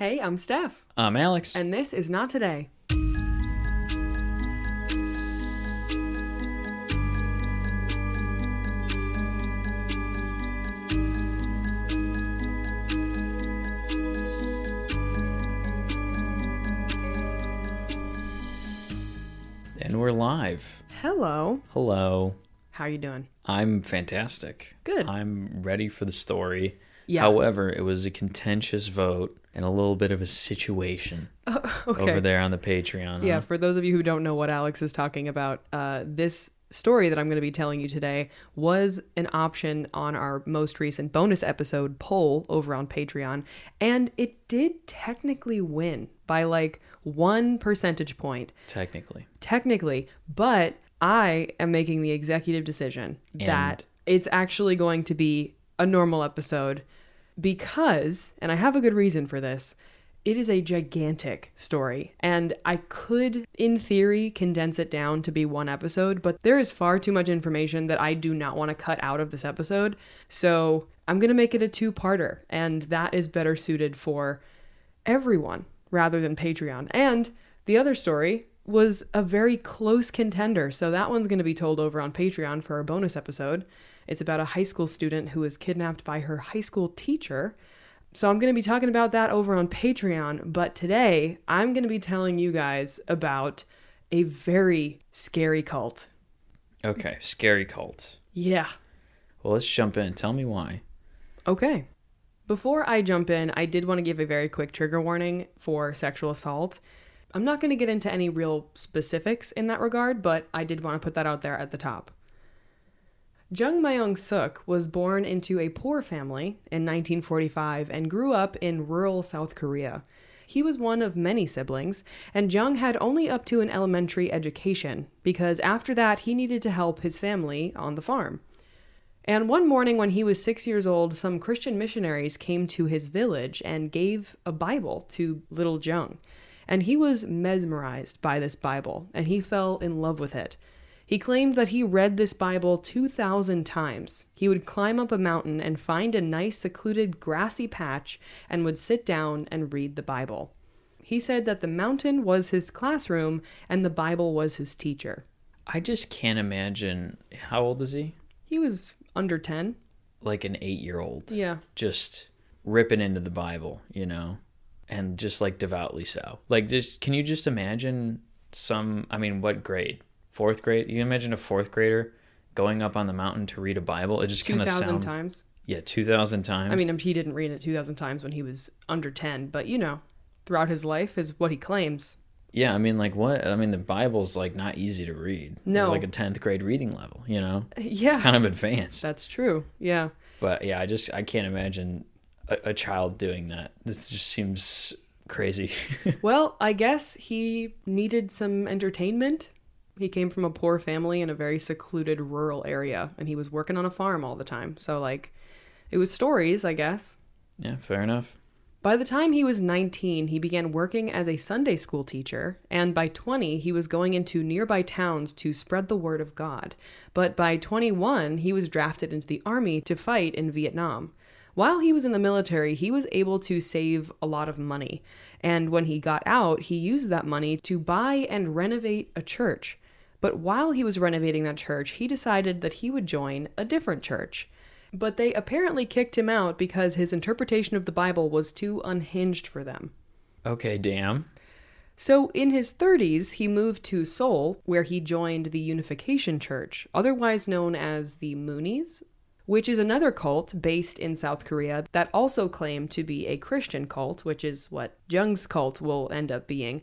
Hey, I'm Steph, I'm Alex. and this is Not Today. and we're live. Hello. Hello. How are you doing? I'm fantastic. Good. I'm ready for the story. Yeah. However, it was a contentious vote and a little bit of a situation Okay. over there on the Patreon. Yeah, huh? for those of you who don't know what Alex is talking about, uh, this story that I'm going to be telling you today was an option on our most recent bonus episode poll over on Patreon, and it did technically win by like one percentage point. Technically. Technically, but I am making the executive decision that it's actually going to be a normal episode because, and I have a good reason for this, it is a gigantic story. And I could, in theory, condense it down to be one episode, but there is far too much information that I do not want to cut out of this episode. So I'm going to make it a two parter, and that is better suited for everyone rather than Patreon. And the other story was a very close contender, so that one's going to be told over on Patreon for our bonus episode. It's about a high school student who was kidnapped by her high school teacher. So I'm going to be talking about that over on Patreon, but today I'm going to be telling you guys about a very scary cult. Okay. Scary cult. Yeah. Well, let's jump in. Tell me why. Okay. Before I jump in, I did want to give a very quick trigger warning for sexual assault. I'm not going to get into any real specifics in that regard, but I did want to put that out there at the top. Jung Myung-Seok was born into a poor family in 1945 and grew up in rural South Korea. He was one of many siblings, and Jung had only up to an elementary education because after that he needed to help his family on the farm. And one morning when he was six years old, some Christian missionaries came to his village and gave a Bible to little Jung. And he was mesmerized by this Bible, and he fell in love with it. He claimed that he read this Bible 2,000 times. He would climb up a mountain and find a nice, secluded, grassy patch and would sit down and read the Bible. He said that the mountain was his classroom and the Bible was his teacher. I just can't imagine. How old is he? He was under 10. Like an eight year old. Yeah. Just ripping into the Bible, you know? And just like devoutly so. Like, just can you just imagine some, I mean, what grade? Fourth grade? You can imagine a fourth grader going up on the mountain to read a Bible. It just kind of 2,000 sounds. times. Yeah, 2,000 times. I mean, he didn't read it 2,000 times when he was under 10, but you know, throughout his life is what he claims. yeah, I mean, like what? I mean, the Bible's like not easy to read. No. It's like a 10th grade reading level, you know? Uh, yeah, Kind of advanced. that's true. Yeah. But yeah, I just, I can't imagine a, a child doing that. This just seems crazy. Well, I guess he needed some entertainment. He came from a poor family in a very secluded rural area, and he was working on a farm all the time. So, like, it was stories, I guess. yeah, fair enough. By the time he was 19, he began working as a Sunday school teacher, and by 20, he was going into nearby towns to spread the word of God. But by 21, he was drafted into the army to fight in Vietnam. While he was in the military, he was able to save a lot of money, and when he got out, he used that money to buy and renovate a church. But while he was renovating that church, he decided that he would join a different church. But they apparently kicked him out because his interpretation of the Bible was too unhinged for them. Okay, damn. So, in his 30s, he moved to Seoul, where he joined the Unification Church, otherwise known as the Moonies, which is another cult based in South Korea that also claimed to be a Christian cult, which is what Jung's cult will end up being.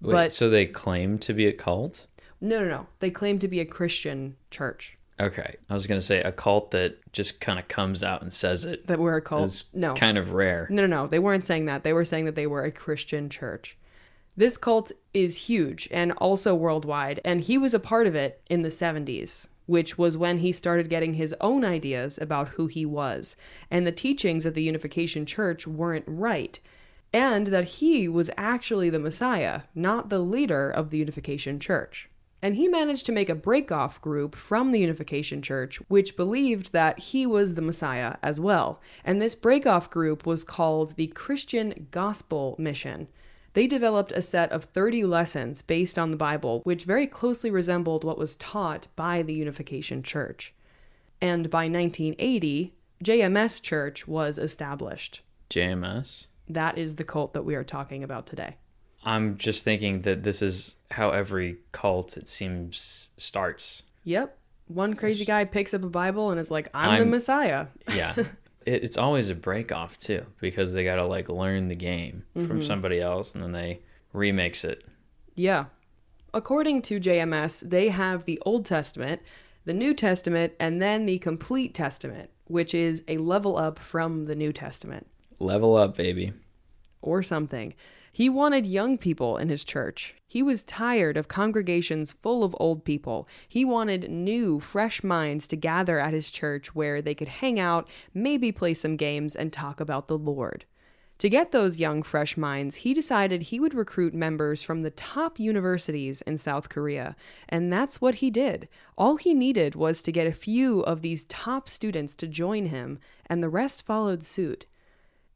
Wait, but so they claim to be a cult? No, no, no. They claim to be a Christian church. Okay. I was going to say a cult that just kind of comes out and says it That we're a cult. is no. kind of rare. No, no, no. They weren't saying that. They were saying that they were a Christian church. This cult is huge and also worldwide, and he was a part of it in the 70s, which was when he started getting his own ideas about who he was. And the teachings of the Unification Church weren't right. And that he was actually the Messiah, not the leader of the Unification Church. And he managed to make a breakoff group from the Unification Church, which believed that he was the Messiah as well. And this breakoff group was called the Christian Gospel Mission. They developed a set of 30 lessons based on the Bible, which very closely resembled what was taught by the Unification Church. And by 1980, JMS Church was established. JMS. That is the cult that we are talking about today. I'm just thinking that this is how every cult, it seems, starts. Yep. One crazy guy picks up a Bible and is like, I'm, the I'm- Messiah. Yeah. it, it's always a break off, too, because they got to like learn the game from mm-hmm. somebody else and then they remix it. Yeah. According to JMS, they have the Old Testament, the New Testament, and then the Complete Testament, which is a level up from the New Testament Level up, baby. or something. He wanted young people in his church. He was tired of congregations full of old people. He wanted new, fresh minds to gather at his church where they could hang out, maybe play some games, and talk about the Lord. To get those young, fresh minds, he decided he would recruit members from the top universities in South Korea. And that's what he did. All he needed was to get a few of these top students to join him, and the rest followed suit.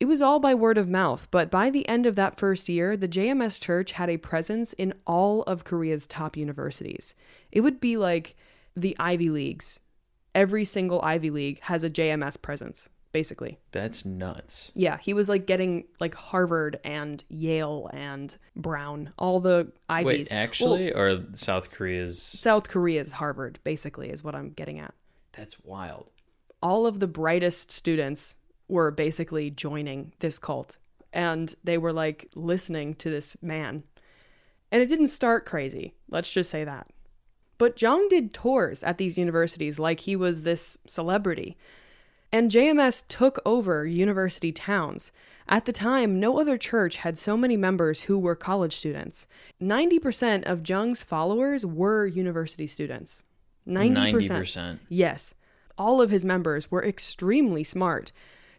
It was all by word of mouth, but by the end of that first year, the JMS Church had a presence in all of Korea's top universities. It would be like the Ivy Leagues. Every single Ivy League has a JMS presence, basically. That's nuts. Yeah, he was like getting like Harvard and Yale and Brown, all the Ivies. Wait, actually, or South Korea's? South Korea's Harvard, basically, is what I'm getting at. That's wild. all of the brightest students were basically joining this cult and they were like listening to this man. And it didn't start crazy, let's just say that. But Jung did tours at these universities like he was this celebrity. And JMS took over university towns. At the time, no other church had so many members who were college students. 90% of Jung's followers were university students. 90%. 90%. Yes. All of his members were extremely smart.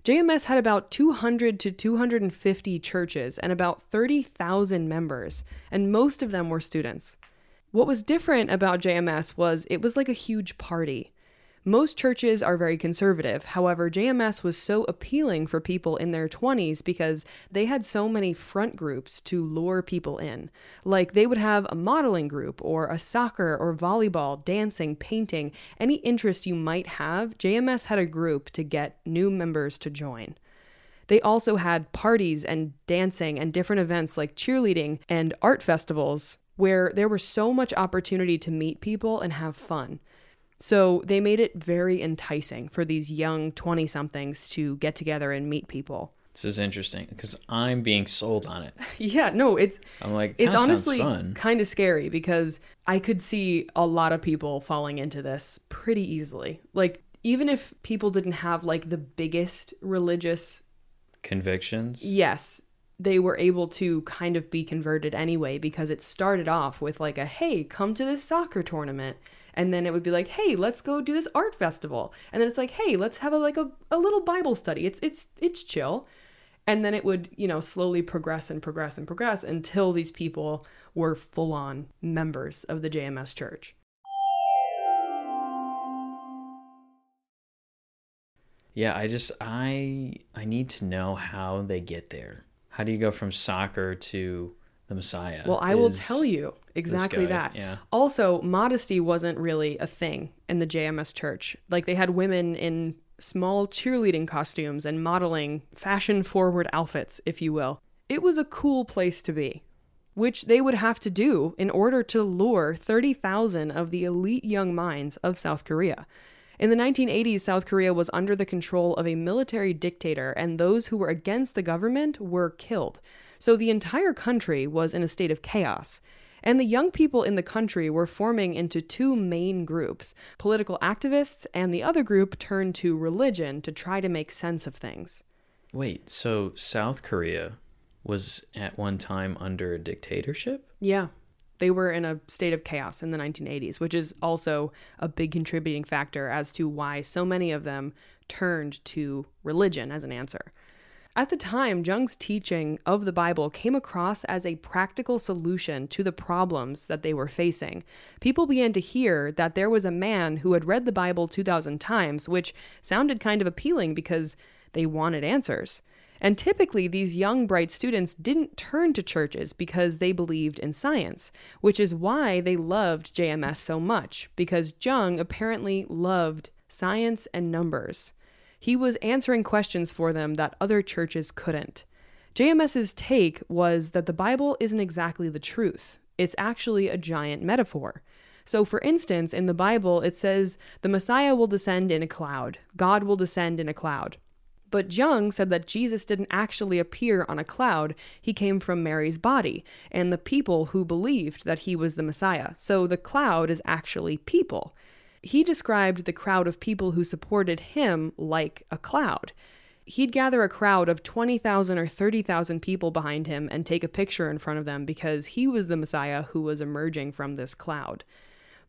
JMS had about 200 to 250 churches and about 30,000 members, and most of them were students. What was different about JMS was it was like a huge party. Most churches are very conservative. However, JMS was so appealing for people in their 20s because they had so many front groups to lure people in. Like they would have a modeling group or a soccer or volleyball, dancing, painting, any interest you might have, JMS had a group to get new members to join. They also had parties and dancing and different events like cheerleading and art festivals where there was so much opportunity to meet people and have fun. So they made it very enticing for these young 20 somethings to get together and meet people. This is interesting because I'm being sold on it. Yeah, no, it's I'm like, it's honestly kind of scary because I could see a lot of people falling into this pretty easily. Like even if people didn't have like the biggest religious convictions. yes, they were able to kind of be converted anyway because it started off with like a hey, come to this soccer tournament. And then it would be like, hey, let's go do this art festival. And then it's like, hey, let's have a like a, a little Bible study. It's it's it's chill. And then it would, you know, slowly progress and progress and progress until these people were full on members of the JMS church. Yeah, I just I I need to know how they get there. How do you go from soccer to the Messiah? Well, I will tell you exactly that. Yeah. Also, modesty wasn't really a thing in the JMS church. Like they had women in small cheerleading costumes and modeling fashion forward outfits, if you will. It was a cool place to be, which they would have to do in order to lure 30,000 of the elite young minds of South Korea. In the 1980s, South Korea was under the control of a military dictator, and those who were against the government were killed. So the entire country was in a state of chaos. And the young people in the country were forming into two main groups political activists, and the other group turned to religion to try to make sense of things. Wait, so South Korea was at one time under a dictatorship? Yeah. They were in a state of chaos in the 1980s, which is also a big contributing factor as to why so many of them turned to religion as an answer. At the time, Jung's teaching of the Bible came across as a practical solution to the problems that they were facing. People began to hear that there was a man who had read the Bible 2,000 times, which sounded kind of appealing because they wanted answers. And typically, these young, bright students didn't turn to churches because they believed in science, which is why they loved JMS so much, because Jung apparently loved science and numbers. He was answering questions for them that other churches couldn't. JMS's take was that the Bible isn't exactly the truth, it's actually a giant metaphor. So, for instance, in the Bible, it says the Messiah will descend in a cloud, God will descend in a cloud. But Jung said that Jesus didn't actually appear on a cloud, he came from Mary's body and the people who believed that he was the Messiah. So the cloud is actually people he described the crowd of people who supported him like a cloud. He'd gather a crowd of 20,000 or 30,000 people behind him and take a picture in front of them because he was the Messiah who was emerging from this cloud.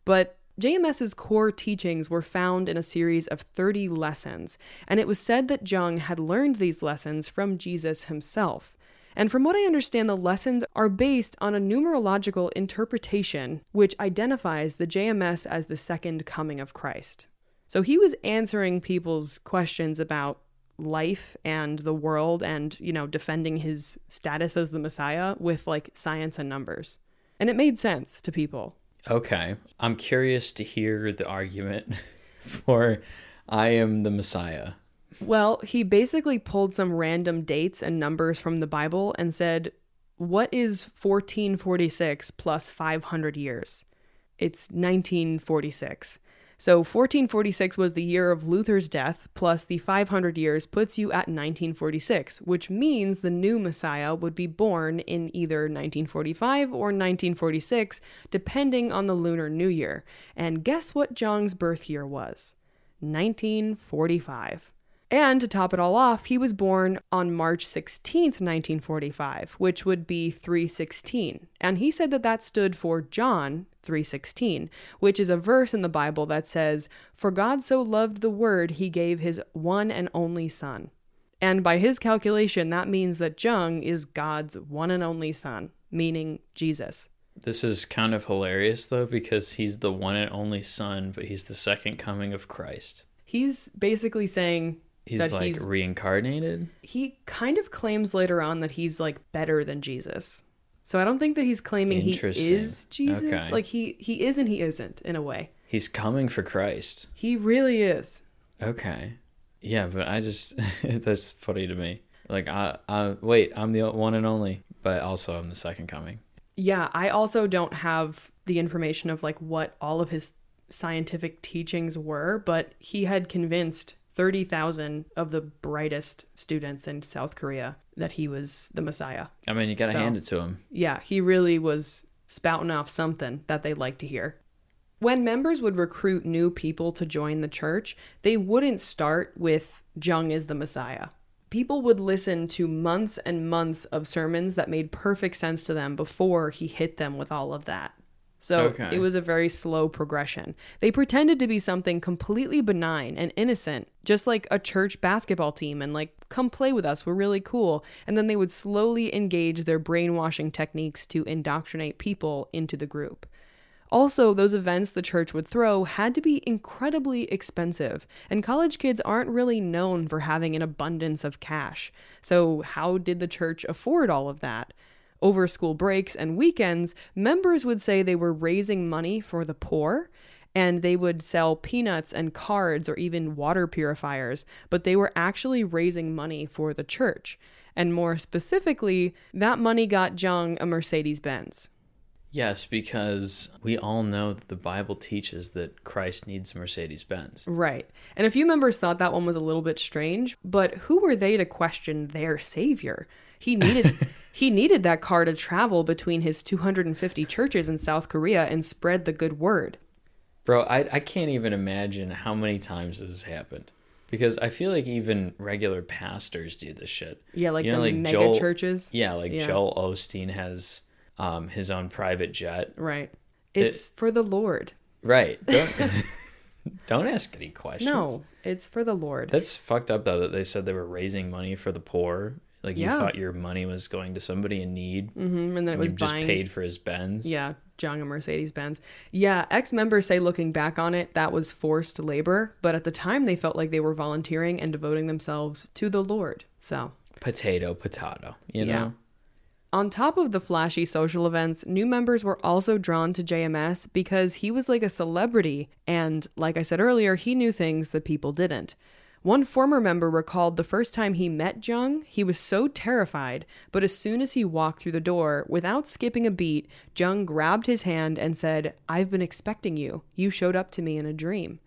But JMS's core teachings were found in a series of 30 lessons, and it was said that Jung had learned these lessons from Jesus himself. And from what I understand, the lessons are based on a numerological interpretation which identifies the JMS as the second coming of Christ. So he was answering people's questions about life and the world and, you know, defending his status as the Messiah with like science and numbers. And it made sense to people. Okay. I'm curious to hear the argument for I am the Messiah. Well, he basically pulled some random dates and numbers from the Bible and said, What is 1446 plus 500 years? It's 1946. So 1446 was the year of Luther's death, plus the 500 years puts you at 1946, which means the new Messiah would be born in either 1945 or 1946, depending on the Lunar New Year. And guess what Jung's birth year was? 1945. And to top it all off, he was born on March 16th, 1945, which would be 316. And he said that that stood for John 316, which is a verse in the Bible that says, "For God so loved the world, he gave his one and only son." And by his calculation, that means that Jung is God's one and only son, meaning Jesus. This is kind of hilarious though because he's the one and only son, but he's the second coming of Christ. He's basically saying He's like he's reincarnated. he kind of claims later on that he's like better than Jesus. So I don't think that he's claiming he is Jesus. Okay. Like he he is and he isn't in a way. He's coming for Christ. He really is. Okay. Yeah, but I just that's funny to me. Like I I wait, I'm the one and only, but also I'm the second coming. Yeah, I also don't have the information of like what all of his scientific teachings were, but he had convinced 30,000 of the brightest students in South Korea that he was the Messiah. I mean, you got to So- hand it to him. Yeah, he really was spouting off something that they like to hear. When members would recruit new people to join the church, they wouldn't start with Jung is the Messiah. People would listen to months and months of sermons that made perfect sense to them before he hit them with all of that. So Okay. it was a very slow progression. They pretended to be something completely benign and innocent, just like a church basketball team, and like, come play with us, we're really cool. And then they would slowly engage their brainwashing techniques to indoctrinate people into the group. Also, those events the church would throw had to be incredibly expensive, and college kids aren't really known for having an abundance of cash. So, how did the church afford all of that? Over school breaks and weekends, members would say they were raising money for the poor, and they would sell peanuts and cards or even water purifiers, but they were actually raising money for the church. And more specifically, that money got Jung a Mercedes Benz. Yes, because we all know that the Bible teaches that Christ needs Mercedes Benz. Right. And a few members thought that one was a little bit strange, but who were they to question their savior? He needed he needed that car to travel between his 250 churches in South Korea and spread the good word. Bro, I, I can't even imagine how many times this has happened. Because I feel like even regular pastors do this shit. Yeah, like You know, the like mega Joel- churches. Yeah, like Yeah. Joel Osteen has um, his own private jet. Right. It's for the Lord. Right. Don't, Don't ask any questions. No, it's for the Lord. That's fucked up though that they said they were raising money for the poor. Like you thought your money was going to somebody in need. hmm And then it was just buying. paid for his Benz. Yeah, John and Mercedes Benz. Yeah, ex members say looking back on it, that was forced labor, but at the time they felt like they were volunteering and devoting themselves to the Lord. So, Potato, potato. You Yeah. know? On top of the flashy social events, new members were also drawn to JMS because he was like a celebrity, and like I said earlier, he knew things that people didn't. One former member recalled the first time he met Jung, he was so terrified, but as soon as he walked through the door, without skipping a beat, Jung grabbed his hand and said, I've been expecting you. You showed up to me in a dream.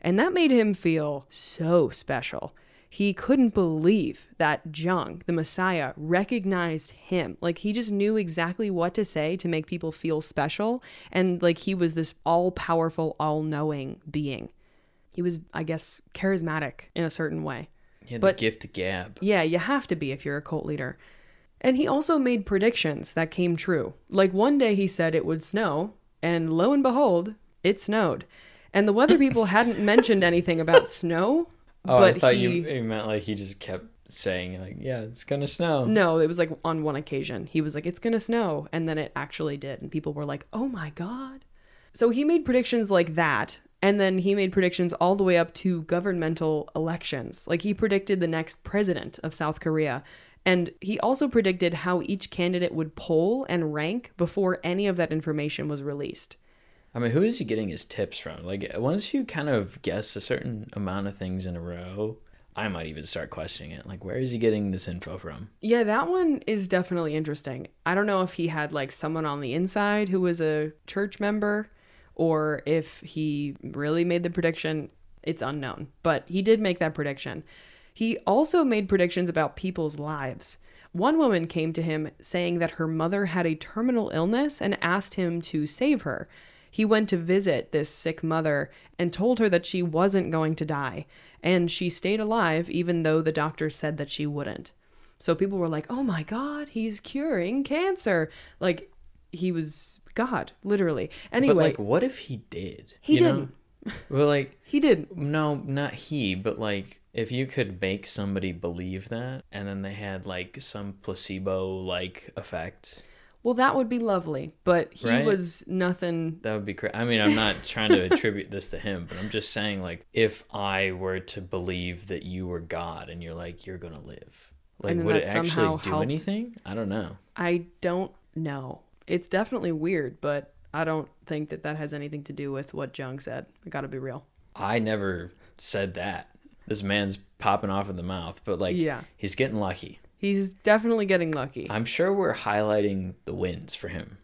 And that made him feel so special. He couldn't believe that Jung, the Messiah, recognized him. Like he just knew exactly what to say to make people feel special. And like he was this all powerful, all knowing being. He was, I guess, charismatic in a certain way. He had But- the gift of gab. Yeah, you have to be if you're a cult leader. And he also made predictions that came true. Like one day he said it would snow, and lo and behold, it snowed. And the weather people hadn't mentioned anything about snow, Oh, but I thought he you, you meant like he just kept saying like, yeah, it's gonna snow. No, it was like on one occasion. He was like, it's going to snow. And then it actually did. And people were like, oh my God. So he made predictions like that. And then he made predictions all the way up to governmental elections. Like he predicted the next president of South Korea. And he also predicted how each candidate would poll and rank before any of that information was released. I mean, who is he getting his tips from? Like, once you kind of guess a certain amount of things in a row, I might even start questioning it. Like, where is he getting this info from? Yeah, that one is definitely interesting. I don't know if he had like someone on the inside who was a church member or if he really made the prediction. It's unknown, but he did make that prediction. He also made predictions about people's lives. One woman came to him saying that her mother had a terminal illness and asked him to save her. He went to visit this sick mother and told her that she wasn't going to die, and she stayed alive even though the doctor said that she wouldn't. So people were like, "Oh my god, he's curing cancer." Like he was God, literally. Anyway, But like, what if he did? He didn't. Well, like, he did. no, not he, but like, if you could make somebody believe that, and then they had like some placebo like effect, Well, that would be lovely, but he Right? was nothing. that would be crazy. I mean, I'm not trying to attribute this to him, but I'm just saying, like, if I were to believe that you were God and you're like, you're gonna live, like, would it actually do helped. anything? I don't know. I don't know. It's definitely weird, but I don't think that that has anything to do with what Jung said. I got to be real. I never said that. This man's popping off in the mouth, but like, Yeah. he's getting lucky. He's definitely getting lucky. I'm sure we're highlighting the wins for him.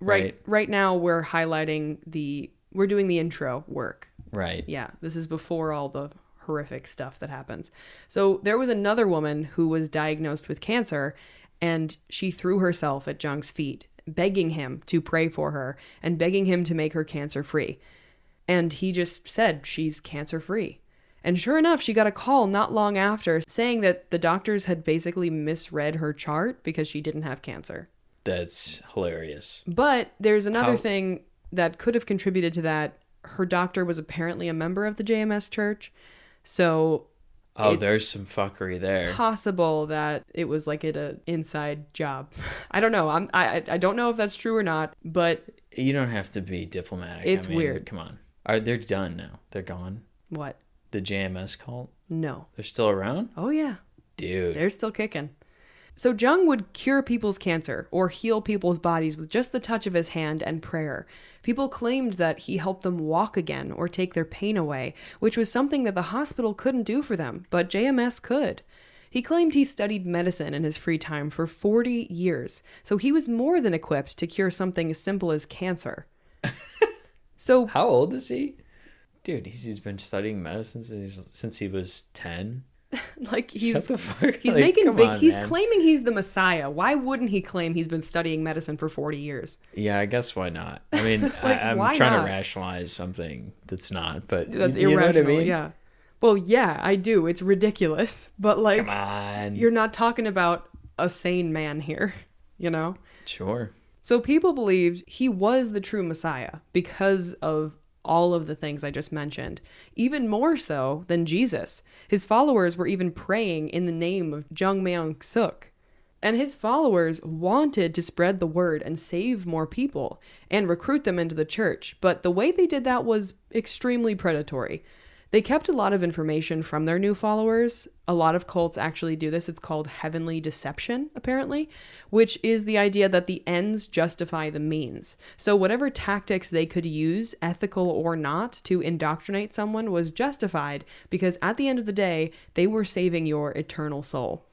right right. right now we're highlighting the we're doing the intro work. Right. Yeah, this is before all the horrific stuff that happens. So there was another woman who was diagnosed with cancer and she threw herself at Jung's feet, begging him to pray for her and begging him to make her cancer free. And he just said she's cancer free. And sure enough, she got a call not long after saying that the doctors had basically misread her chart because she didn't have cancer. That's hilarious. But there's another How- thing that could have contributed to that. Her doctor was apparently a member of the JMS church. So Oh, there's some fuckery there. possible that it was like an a inside job. I don't know. I'm, I I- I don't know if that's true or not, but You don't have to be diplomatic. I It's mean, weird. Come on. Are they're done now? They're gone. what? The JMS cult. No. They're still around, Oh yeah. dude. They're still kicking. So Jung would cure people's cancer or heal people's bodies with just the touch of his hand and prayer. People claimed that he helped them walk again or take their pain away, which was something that the hospital couldn't do for them, but JMS could. He claimed he studied medicine in his free time for 40 years, so he was more than equipped to cure something as simple as cancer. so How old is he? Dude, he's, he's been studying medicine since, since he was 10. like he's Shut the fuck He's like, making big. on, he's man. claiming he's the Messiah. Why wouldn't he claim he's been studying medicine for 40 years? Yeah, I guess why not? I mean, Like, I, I'm trying not? to rationalize something that's not, but That's you, you know what I irrational. mean? Yeah. Well, yeah, I do. It's ridiculous. But like you're not talking about a sane man here, you know? Sure. So people believed he was the true Messiah because of all of the things I just mentioned, even more so than Jesus. His followers were even praying in the name of Jung Myung-Seok. And his followers wanted to spread the word and save more people and recruit them into the church, but the way they did that was extremely predatory. They kept a lot of information from their new followers. A lot of cults actually do this. It's called heavenly deception, apparently, which is the idea that the ends justify the means. So, whatever tactics they could use, ethical or not, to indoctrinate someone was justified because at the end of the day, they were saving your eternal soul.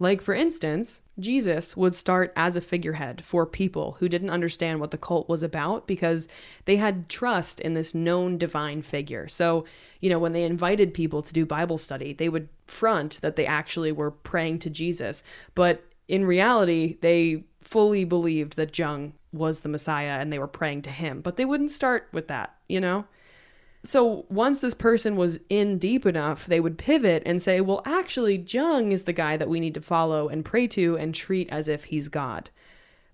Like, for instance, Jesus would start as a figurehead for people who didn't understand what the cult was about because they had trust in this known divine figure. So, you know, when they invited people to do Bible study, they would front that they actually were praying to Jesus. But in reality, they fully believed that Jung was the Messiah and they were praying to him. But they wouldn't start with that, you know? So once this person was in deep enough, they would pivot and say, well, actually, Jung is the guy that we need to follow and pray to and treat as if he's God.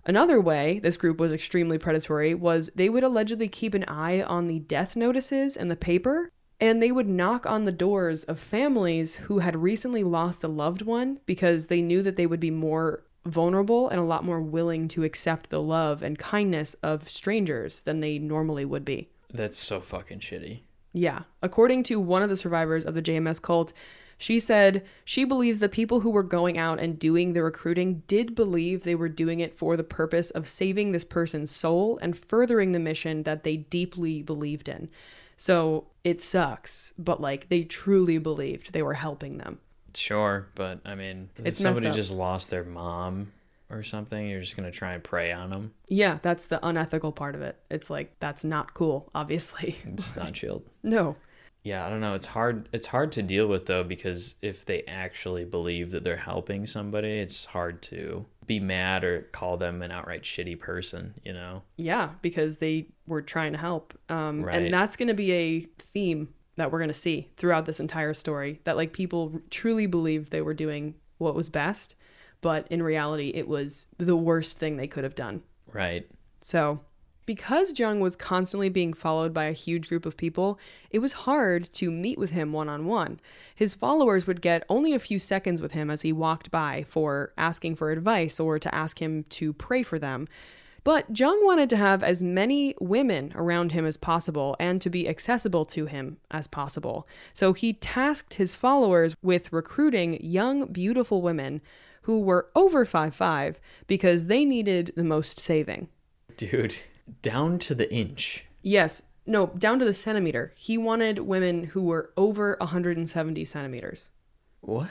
Another way this group was extremely predatory was they would allegedly keep an eye on the death notices in the paper, and they would knock on the doors of families who had recently lost a loved one because they knew that they would be more vulnerable and a lot more willing to accept the love and kindness of strangers than they normally would be. That's so fucking shitty. Yeah. According to one of the survivors of the JMS cult, she said she believes the people who were going out and doing the recruiting did believe they were doing it for the purpose of saving this person's soul and furthering the mission that they deeply believed in. So it sucks, but like they truly believed they were helping them. Sure, but I mean, It's somebody just lost their mom or something, you're just gonna try and prey on them. Yeah, that's the unethical part of it. It's like that's not cool, obviously. It's not chilled. no. Yeah, I don't know. It's hard. It's hard to deal with though because if they actually believe that they're helping somebody, it's hard to be mad or call them an outright shitty person. You know? Yeah, because they were trying to help. Um, Right. And that's going to be a theme that we're going to see throughout this entire story that like people truly believed they were doing what was best, but in reality, it was the worst thing they could have done. Right. So, because Jung was constantly being followed by a huge group of people, it was hard to meet with him one on one. His followers would get only a few seconds with him as he walked by for asking for advice or to ask him to pray for them. But Jung wanted to have as many women around him as possible and to be accessible to him as possible. So he tasked his followers with recruiting young, beautiful women who were over 5'5 because they needed the most saving. Dude, down to the inch. Yes, no, down to the centimeter. He wanted women who were over 170 centimeters. What?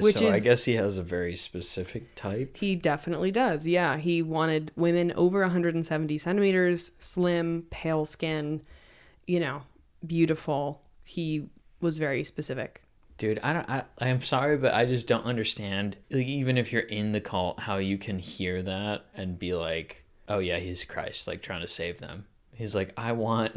Which so I guess he has a very specific type. He definitely does. Yeah, he wanted women over 170 centimeters, slim, pale skin, you know, beautiful. He was very specific. Dude, I don't. I, I'm sorry, but I just don't understand. Like, even if you're in the cult, how you can hear that and be like, "Oh yeah, he's Christ, like trying to save them." He's like, "I want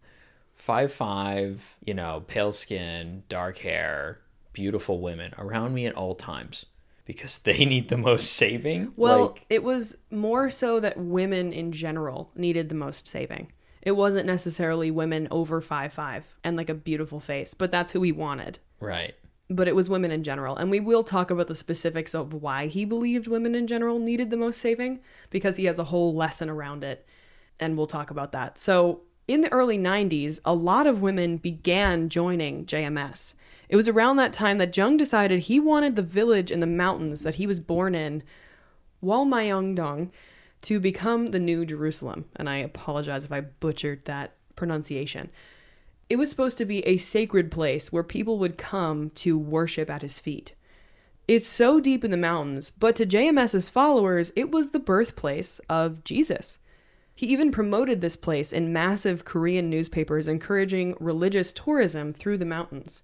five five, you know, pale skin, dark hair, beautiful women around me at all times because they need the most saving." Well, like, it was more so that women in general needed the most saving. It wasn't necessarily women over five five and like a beautiful face, but that's who he wanted. Right. but it was women in general. And we will talk about the specifics of why he believed women in general needed the most saving because he has a whole lesson around it. And we'll talk about that. So, in the early 90s, a lot of women began joining JMS. It was around that time that Jung decided he wanted the village in the mountains that he was born in, Walmayongdong, to become the new Jerusalem. And I apologize if I butchered that pronunciation. It was supposed to be a sacred place where people would come to worship at his feet. It's so deep in the mountains, but to JMS's followers, it was the birthplace of Jesus. He even promoted this place in massive Korean newspapers, encouraging religious tourism through the mountains.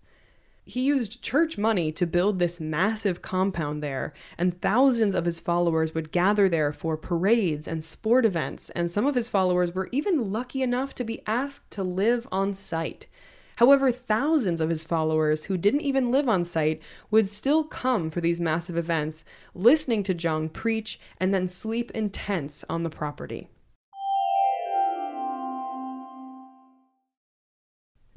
He used church money to build this massive compound there, and thousands of his followers would gather there for parades and sport events, and some of his followers were even lucky enough to be asked to live on site. However, thousands of his followers who didn't even live on site would still come for these massive events, listening to Jung preach and then sleep in tents on the property.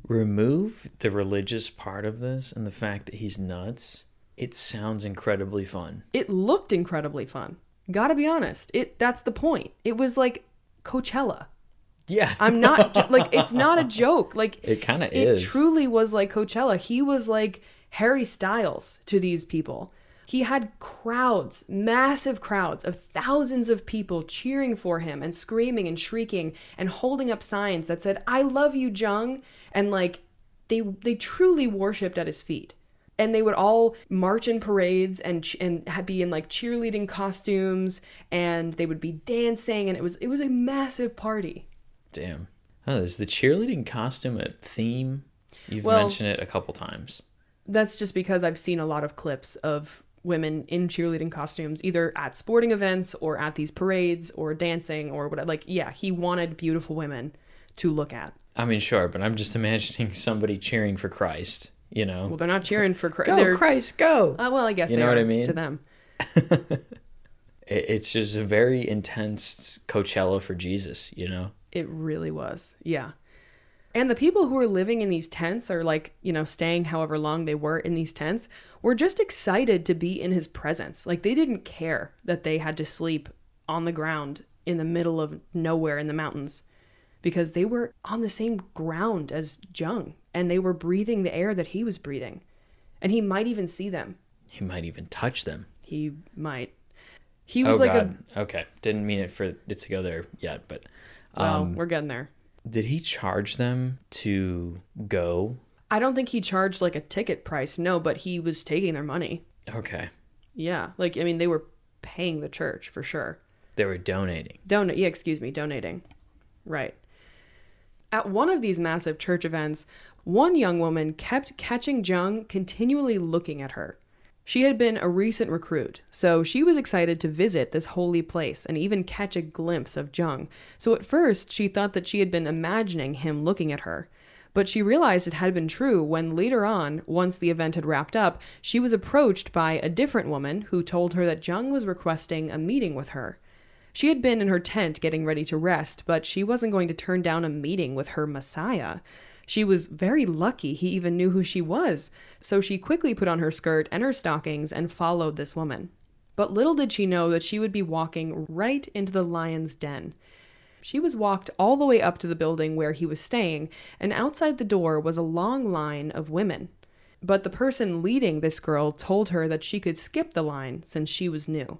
Remove the religious part of this and the fact that he's nuts, it sounds incredibly fun. It looked incredibly fun. Gotta be honest. It that's the point. It was like Coachella. Yeah. I'm not like it's not a joke. Like It kinda It is. truly was like Coachella. He was like Harry Styles to these people. He had crowds, massive crowds of thousands of people cheering for him and screaming and shrieking and holding up signs that said "I love you, Jung," and like they they truly worshipped at his feet. And they would all march in parades and and be in like cheerleading costumes and they would be dancing and it was it was a massive party. Damn. I know, is the cheerleading costume a theme? You've Well- mentioned it a couple times. that's just because I've seen a lot of clips of women in cheerleading costumes, either at sporting events or at these parades or dancing or what. Like, yeah, he wanted beautiful women to look at. I mean, sure, but I'm just imagining somebody cheering for Christ, you know? Well, they're not cheering for Christ. go, they're, Christ, go! uh, well, I guess You know what I mean? to them. It- it's just a very intense Coachella for Jesus, you know? It really was. Yeah. And the people who were living in these tents or like, you know, staying however long they were in these tents were just excited to be in his presence. Like they didn't care that they had to sleep on the ground in the middle of nowhere in the mountains because they were on the same ground as Jung and they were breathing the air that he was breathing. And he might even see them. He might even touch them. He might. He was oh, like God. Okay. Didn't mean it for it to go there yet, but a well, um, we're getting there. Did he charge them to go? I don't think he charged like a ticket price. No, but he was taking their money. Okay. Yeah, like I mean, they were paying the church for sure. They were donating. Donate, yeah, excuse me, donating. Right. At one of these massive church events, one young woman kept catching Jung continually looking at her. She had been a recent recruit, so she was excited to visit this holy place and even catch a glimpse of Jung. So at first, she thought that she had been imagining him looking at her. But she realized it had been true when later on, once the event had wrapped up, she was approached by a different woman who told her that Jung was requesting a meeting with her. She had been in her tent getting ready to rest, but she wasn't going to turn down a meeting with her Messiah. She was very lucky he even knew who she was, so she quickly put on her skirt and her stockings and followed this woman. But little did she know that she would be walking right into the lion's den. She was walked all the way up to the building where he was staying, and outside the door was a long line of women. But the person leading this girl told her that she could skip the line since she was new.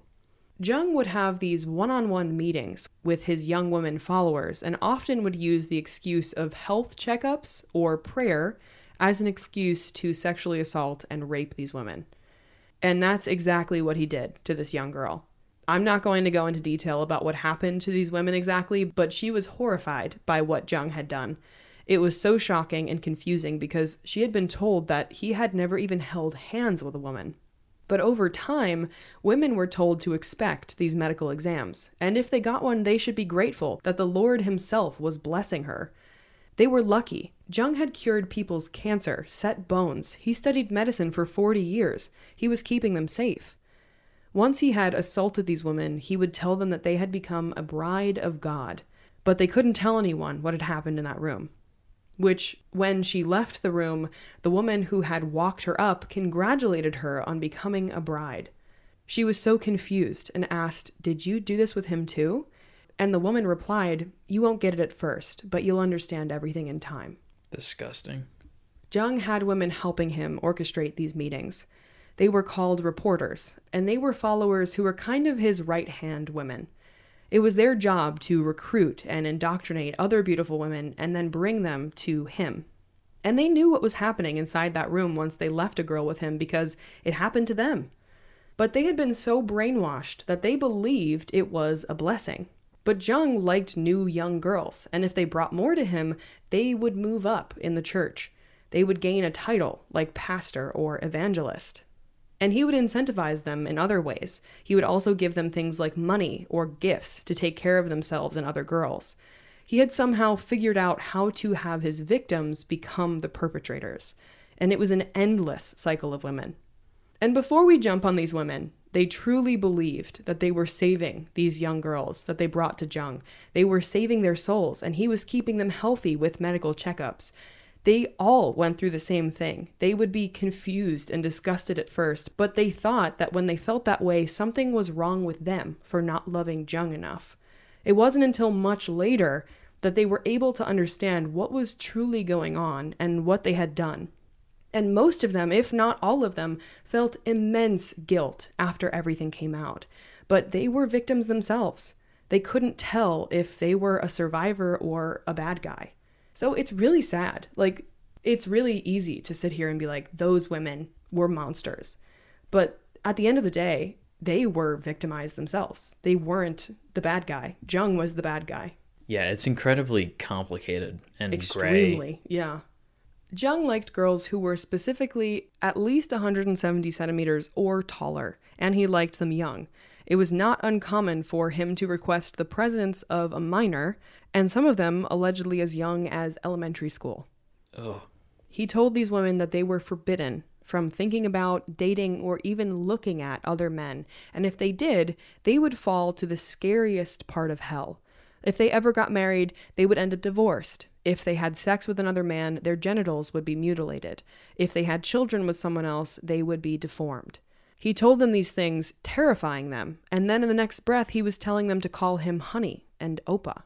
Jung would have these one on one meetings with his young women followers and often would use the excuse of health checkups or prayer as an excuse to sexually assault and rape these women. And that's exactly what he did to this young girl. I'm not going to go into detail about what happened to these women exactly, but she was horrified by what Jung had done. It was so shocking and confusing because she had been told that he had never even held hands with a woman. But over time, women were told to expect these medical exams, and if they got one, they should be grateful that the Lord Himself was blessing her. They were lucky. Jung had cured people's cancer, set bones. He studied medicine for 40 years. He was keeping them safe. Once he had assaulted these women, he would tell them that they had become a bride of God, but they couldn't tell anyone what had happened in that room. Which, when she left the room, the woman who had walked her up congratulated her on becoming a bride. She was so confused and asked, Did you do this with him too? And the woman replied, You won't get it at first, but you'll understand everything in time. Disgusting. Jung had women helping him orchestrate these meetings. They were called reporters, and they were followers who were kind of his right hand women. It was their job to recruit and indoctrinate other beautiful women and then bring them to him. And they knew what was happening inside that room once they left a girl with him because it happened to them. But they had been so brainwashed that they believed it was a blessing. But Jung liked new young girls, and if they brought more to him, they would move up in the church. They would gain a title like pastor or evangelist. And he would incentivize them in other ways. He would also give them things like money or gifts to take care of themselves and other girls. He had somehow figured out how to have his victims become the perpetrators. And it was an endless cycle of women. And before we jump on these women, they truly believed that they were saving these young girls that they brought to Jung. They were saving their souls, and he was keeping them healthy with medical checkups. They all went through the same thing. They would be confused and disgusted at first, but they thought that when they felt that way, something was wrong with them for not loving Jung enough. It wasn't until much later that they were able to understand what was truly going on and what they had done. And most of them, if not all of them, felt immense guilt after everything came out. But they were victims themselves. They couldn't tell if they were a survivor or a bad guy. So it's really sad. Like, it's really easy to sit here and be like, those women were monsters. But at the end of the day, they were victimized themselves. They weren't the bad guy. Jung was the bad guy. Yeah, it's incredibly complicated and Extremely, gray. yeah. Jung liked girls who were specifically at least 170 centimeters or taller, and he liked them young. It was not uncommon for him to request the presence of a minor, and some of them allegedly as young as elementary school. Oh, He told these women that they were forbidden from thinking about, dating, or even looking at other men, and if they did, they would fall to the scariest part of hell. If they ever got married, they would end up divorced. If they had sex with another man, their genitals would be mutilated. If they had children with someone else, they would be deformed. He told them these things, terrifying them, and then in the next breath, he was telling them to call him honey and Oppa.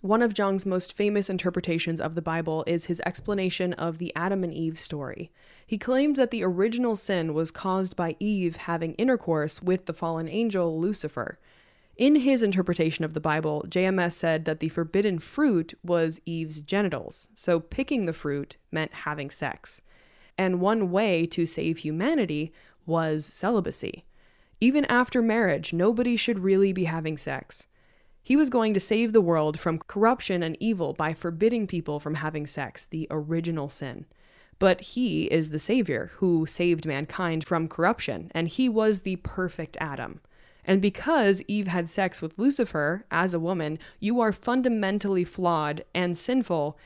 One of Jung's most famous interpretations of the Bible is his explanation of the Adam and Eve story. He claimed that the original sin was caused by Eve having intercourse with the fallen angel Lucifer. In his interpretation of the Bible, JMS said that the forbidden fruit was Eve's genitals, so picking the fruit meant having sex. And one way to save humanity was celibacy. Even after marriage, nobody should really be having sex. He was going to save the world from corruption and evil by forbidding people from having sex, the original sin. But he is the Savior who saved mankind from corruption, and he was the perfect Adam. And because Eve had sex with Lucifer as a woman, you are fundamentally flawed and sinful,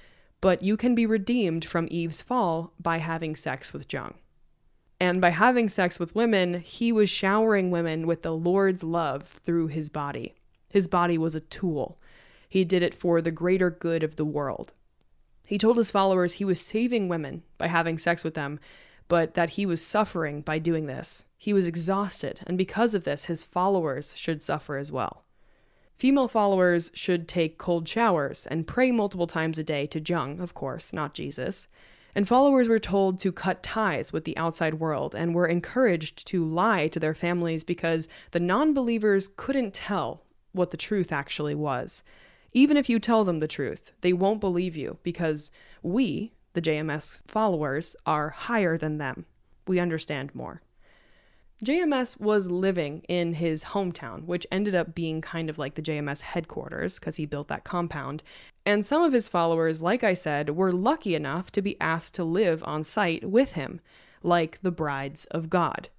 but you can be redeemed from Eve's fall by having sex with Jung. And by having sex with women, he was showering women with the Lord's love through his body. His body was a tool. He did it for the greater good of the world. He told his followers he was saving women by having sex with them, but that he was suffering by doing this. He was exhausted, and because of this, his followers should suffer as well. Female followers should take cold showers and pray multiple times a day to Jung, of course, not Jesus. And followers were told to cut ties with the outside world and were encouraged to lie to their families because the non believers couldn't tell what the truth actually was. Even if you tell them the truth, they won't believe you because we, the JMS followers, are higher than them. We understand more. JMS was living in his hometown, which ended up being kind of like the JMS headquarters because he built that compound. And some of his followers, like I said, were lucky enough to be asked to live on site with him, like the brides of God.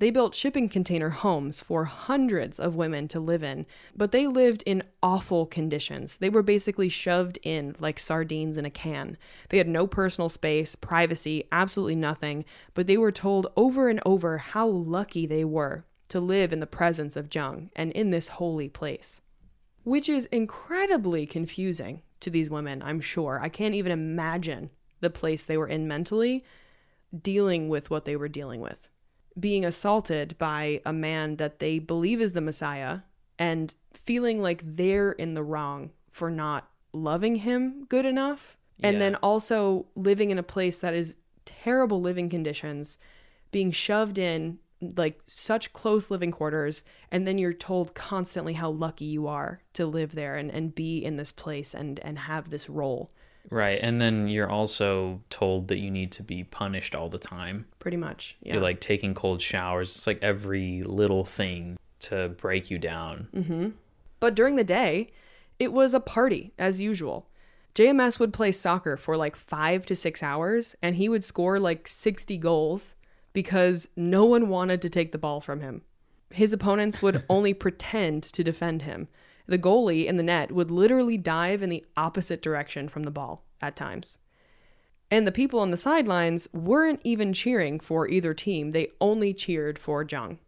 They built shipping container homes for hundreds of women to live in, but they lived in awful conditions. They were basically shoved in like sardines in a can. They had no personal space, privacy, absolutely nothing, but they were told over and over how lucky they were to live in the presence of Jung and in this holy place. Which is incredibly confusing to these women, I'm sure. I can't even imagine the place they were in mentally dealing with what they were dealing with being assaulted by a man that they believe is the Messiah and feeling like they're in the wrong for not loving him good enough. And Yeah. then also living in a place that is terrible living conditions, being shoved in like such close living quarters, and then you're told constantly how lucky you are to live there and, and be in this place and, and have this role. Right. And then you're also told that you need to be punished all the time. Pretty much. Yeah. You're like taking cold showers. It's like every little thing to break you down. Mm-hmm. But during the day, it was a party as usual. JMS would play soccer for like five to six hours, and he would score like 60 goals because no one wanted to take the ball from him. His opponents would only pretend to defend him. The goalie in the net would literally dive in the opposite direction from the ball at times. And the people on the sidelines weren't even cheering for either team, they only cheered for Jung.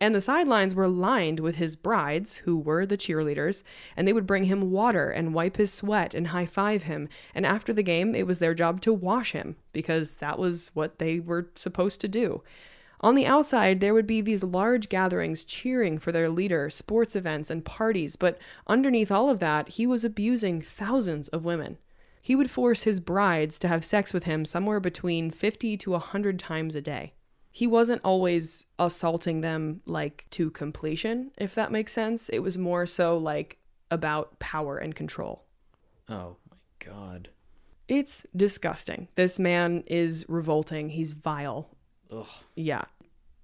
And the sidelines were lined with his brides, who were the cheerleaders, and they would bring him water and wipe his sweat and high five him. And after the game, it was their job to wash him, because that was what they were supposed to do. On the outside, there would be these large gatherings cheering for their leader, sports events, and parties, but underneath all of that, he was abusing thousands of women. He would force his brides to have sex with him somewhere between 50 to 100 times a day he wasn't always assaulting them like to completion, if that makes sense. It was more so like about power and control. Oh my god. It's disgusting. This man is revolting. He's vile. Ugh. Yeah.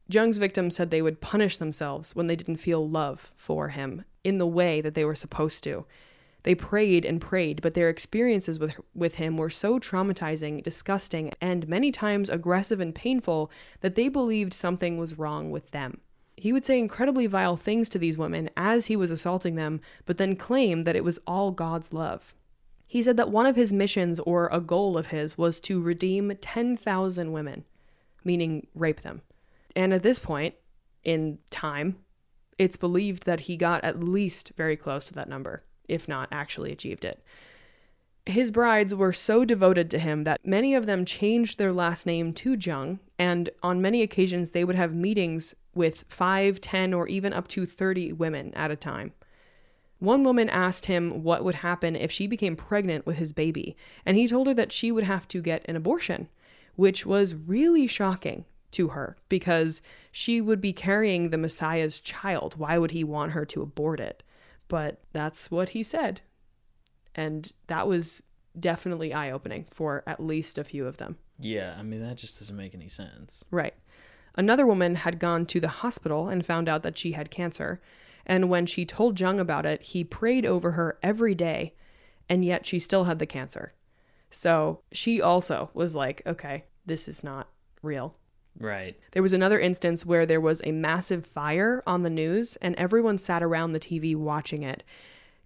Jung's victims said they would punish themselves when they didn't feel love for him in the way that they were supposed to. They prayed and prayed, but their experiences with, with him were so traumatizing, disgusting, and many times aggressive and painful that they believed something was wrong with them. He would say incredibly vile things to these women as he was assaulting them, but then claim that it was all God's love. He said that one of his missions or a goal of his was to redeem 10,000 women, meaning rape them. And at this point in time, it's believed that he got at least very close to that number if not actually achieved it. His brides were so devoted to him that many of them changed their last name to Jung, and on many occasions they would have meetings with 5, 10, or even up to 30 women at a time. One woman asked him what would happen if she became pregnant with his baby, and he told her that she would have to get an abortion, which was really shocking to her because she would be carrying the Messiah's child. Why would he want her to abort it? but that's what he said. And that was definitely eye opening for at least a few of them. Yeah, I mean, that just doesn't make any sense. Right. Another woman had gone to the hospital and found out that she had cancer. And when she told Jung about it, he prayed over her every day, and yet she still had the cancer. So she also was like, okay, this is not real. Right. There was another instance where there was a massive fire on the news and everyone sat around the TV watching it,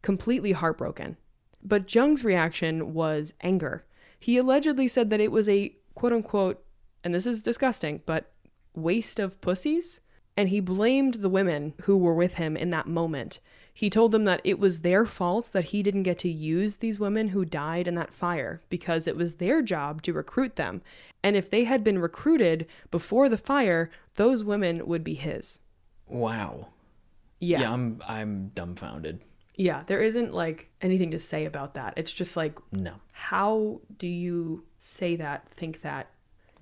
completely heartbroken. But Jung's reaction was anger. He allegedly said that it was a quote unquote, and this is disgusting, but waste of pussies. And he blamed the women who were with him in that moment he told them that it was their fault that he didn't get to use these women who died in that fire because it was their job to recruit them. And if they had been recruited before the fire, those women would be his. Wow. Yeah. Yeah, I'm I'm dumbfounded. Yeah, there isn't like anything to say about that. It's just like No. how do you say that, think that,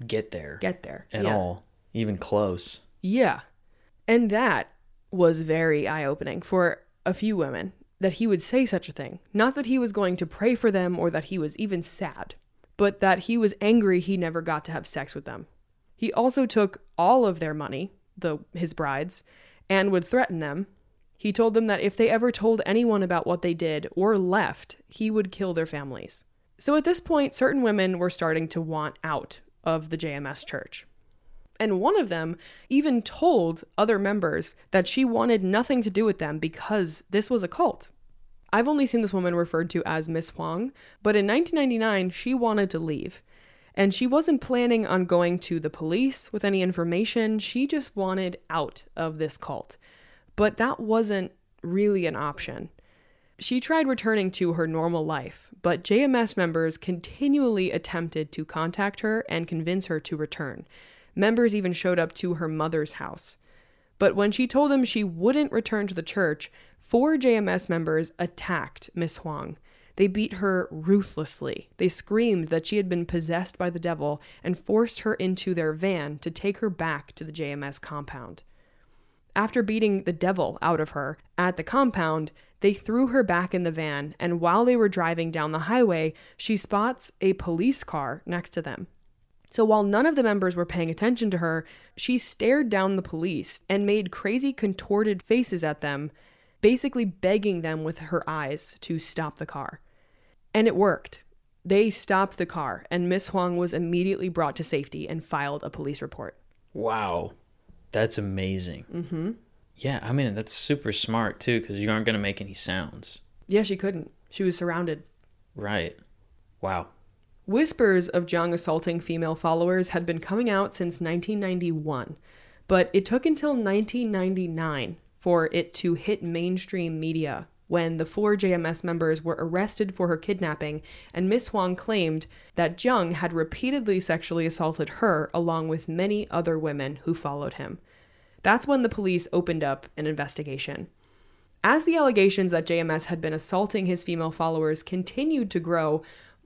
Get there. get there at yeah. all. Even close. Yeah. And that was very eye opening for a few women that he would say such a thing. Not that he was going to pray for them or that he was even sad, but that he was angry he never got to have sex with them. He also took all of their money, the his brides, and would threaten them. He told them that if they ever told anyone about what they did or left, he would kill their families. So at this point, certain women were starting to want out of the JMS church. And one of them even told other members that she wanted nothing to do with them because this was a cult. I've only seen this woman referred to as Miss Huang, but in 1999, she wanted to leave. And she wasn't planning on going to the police with any information, she just wanted out of this cult. But that wasn't really an option. She tried returning to her normal life, but JMS members continually attempted to contact her and convince her to return. Members even showed up to her mother's house. But when she told them she wouldn't return to the church, four JMS members attacked Miss Huang. They beat her ruthlessly. They screamed that she had been possessed by the devil and forced her into their van to take her back to the JMS compound. After beating the devil out of her at the compound, they threw her back in the van, and while they were driving down the highway, she spots a police car next to them. So while none of the members were paying attention to her, she stared down the police and made crazy contorted faces at them, basically begging them with her eyes to stop the car. And it worked. They stopped the car, and Miss Huang was immediately brought to safety and filed a police report. Wow. That's amazing. Mm-hmm. Yeah, I mean, that's super smart too, because you aren't going to make any sounds. Yeah, she couldn't. She was surrounded. Right. Wow. Whispers of Jung assaulting female followers had been coming out since 1991, But it took until 1999 for it to hit mainstream media when the four JMS members were arrested for her kidnapping, and Miss Huang claimed that Jung had repeatedly sexually assaulted her along with many other women who followed him. That's when the police opened up an investigation. As the allegations that JMS had been assaulting his female followers continued to grow,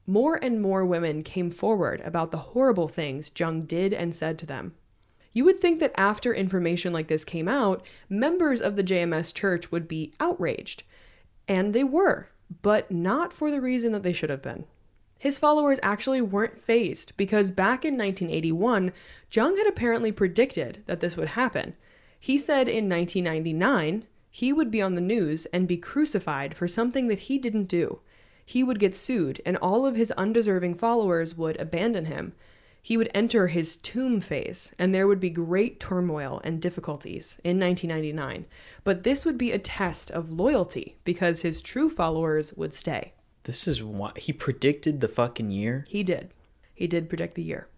more and more women came forward about the horrible things Jung did and said to them. You would think that after information like this came out, members of the JMS church would be outraged. And they were, but not for the reason that they should have been. His followers actually weren't phased because back in 1981, Jung had apparently predicted that this would happen. He said in 1999 he would be on the news and be crucified for something that he didn't do. He would get sued, and all of his undeserving followers would abandon him. He would enter his tomb phase, and there would be great turmoil and difficulties in 1999. But this would be a test of loyalty because his true followers would stay. This is why he predicted the fucking year. He did. He did predict the year,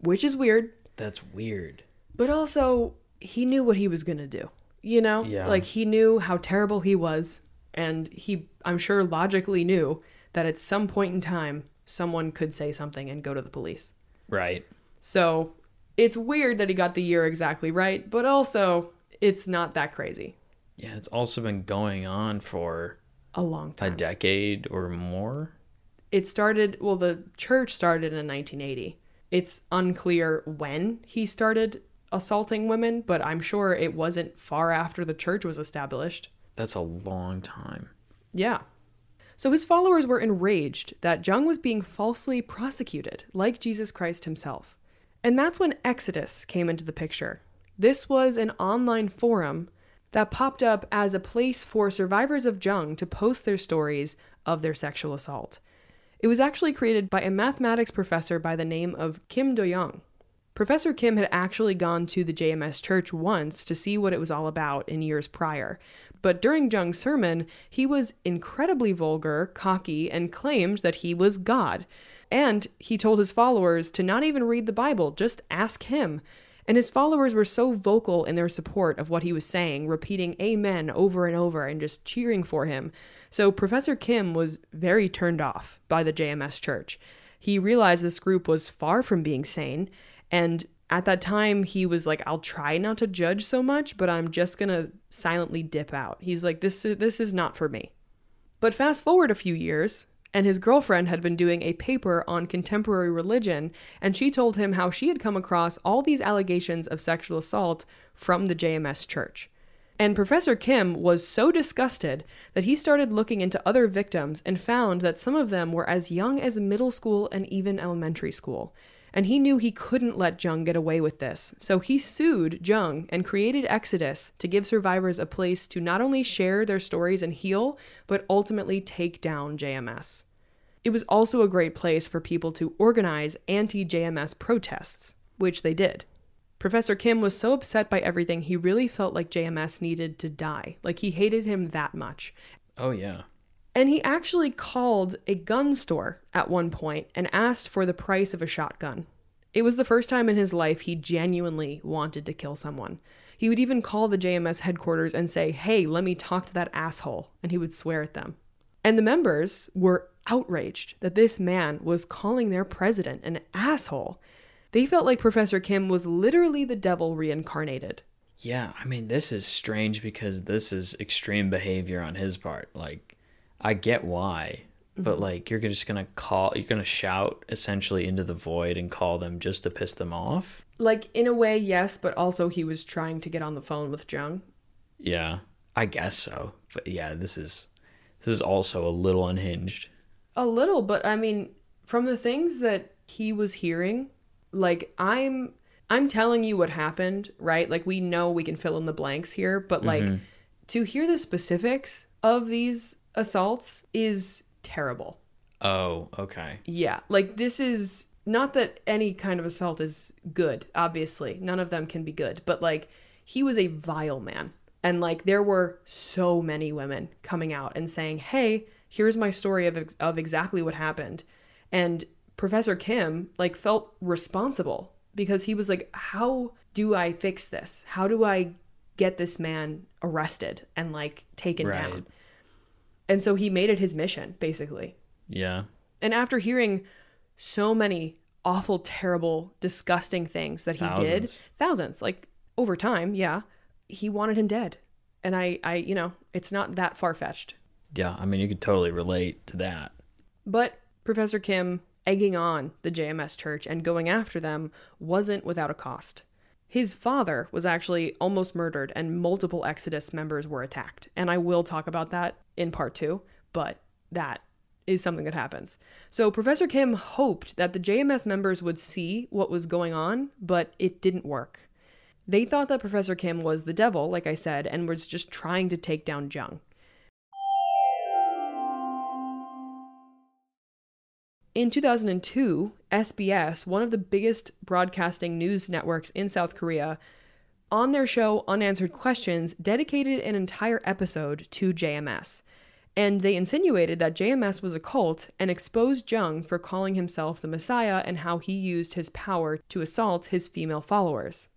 which is weird, That's weird. but also he knew what he was going to do. You know? Yeah. Like he knew how terrible he was, and he, I'm sure, logically knew that at some point in time, someone could say something and go to the police. Right. So it's weird that he got the year exactly right, but also it's not that crazy. Yeah, it's also been going on for A long time. a decade or more. it started, well, the church started in 1980. It's unclear when he started assaulting women, but I'm sure it wasn't far after the church was established. That's a long time. Yeah. So his followers were enraged that Jung was being falsely prosecuted, like Jesus Christ himself. And that's when Exodus came into the picture. This was an online forum that popped up as a place for survivors of Jung to post their stories of their sexual assault. It was actually created by a mathematics professor by the name of Kim Do Young. Professor Kim had actually gone to the JMS church once to see what it was all about in years prior. But during Jung's sermon, he was incredibly vulgar, cocky, and claimed that he was God. And he told his followers to not even read the Bible, just ask him. And his followers were so vocal in their support of what he was saying, repeating amen over and over and just cheering for him. So Professor Kim was very turned off by the JMS church. He realized this group was far from being sane, and at that time he was like I'll try not to judge so much, but I'm just to silently dip out. He's like this this is not for me. But fast forward a few years, and his girlfriend had been doing a paper on contemporary religion, and she told him how she had come across all these allegations of sexual assault from the JMS church. And Professor Kim was so disgusted that he started looking into other victims and found that some of them were as young as middle school and even elementary school. And he knew he couldn't let Jung get away with this, so he sued Jung and created Exodus to give survivors a place to not only share their stories and heal, but ultimately take down JMS. It was also a great place for people to organize anti JMS protests, which they did. Professor Kim was so upset by everything, he really felt like JMS needed to die. Like he hated him that much. Oh yeah. And he actually called a gun store at one point and asked for the price of a shotgun. It was the first time in his life he genuinely wanted to kill someone. He would even call the JMS headquarters and say, Hey, let me talk to that asshole. And he would swear at them. And the members were outraged that this man was calling their president an asshole. They felt like Professor Kim was literally the devil reincarnated. Yeah, I mean this is strange because this is extreme behavior on his part. Like I get why, but mm-hmm. like you're just to call you're to shout essentially into the void and call them just to piss them off? Like, in a way, yes, but also he was trying to get on the phone with Jung. Yeah, I guess so. But yeah, this is this is also a little unhinged. A little, but I mean, from the things that he was hearing, like I'm I'm telling you what happened, right? Like we know we can fill in the blanks here, but like mm-hmm. to hear the specifics of these assaults is terrible. Oh, okay. Yeah, like this is not that any kind of assault is good, obviously. None of them can be good, but like he was a vile man. And like there were so many women coming out and saying, "Hey, here's my story of of exactly what happened." And Professor Kim like felt responsible because he was like, "How do I fix this? How do I get this man arrested and like taken Right. down? And so he made it his mission, basically. Yeah. And after hearing so many awful, terrible, disgusting things that he did, Thousands. thousands, like over time, yeah, he wanted him dead. And I, I, you know, it's not that far fetched. Yeah. I mean, you could totally relate to that. But Professor Kim egging on the JMS church and going after them wasn't without a cost. His father was actually almost murdered, and multiple Exodus members were attacked. And I will talk about that in part two, but that is something that happens. So, Professor Kim hoped that the JMS members would see what was going on, but it didn't work. They thought that Professor Kim was the devil, like I said, and was just trying to take down Jung. In 2002, SBS, one of the biggest broadcasting news networks in South Korea, on their show Unanswered Questions, dedicated an entire episode to JMS. And they insinuated that JMS was a cult and exposed Jung for calling himself the Messiah and how he used his power to assault his female followers.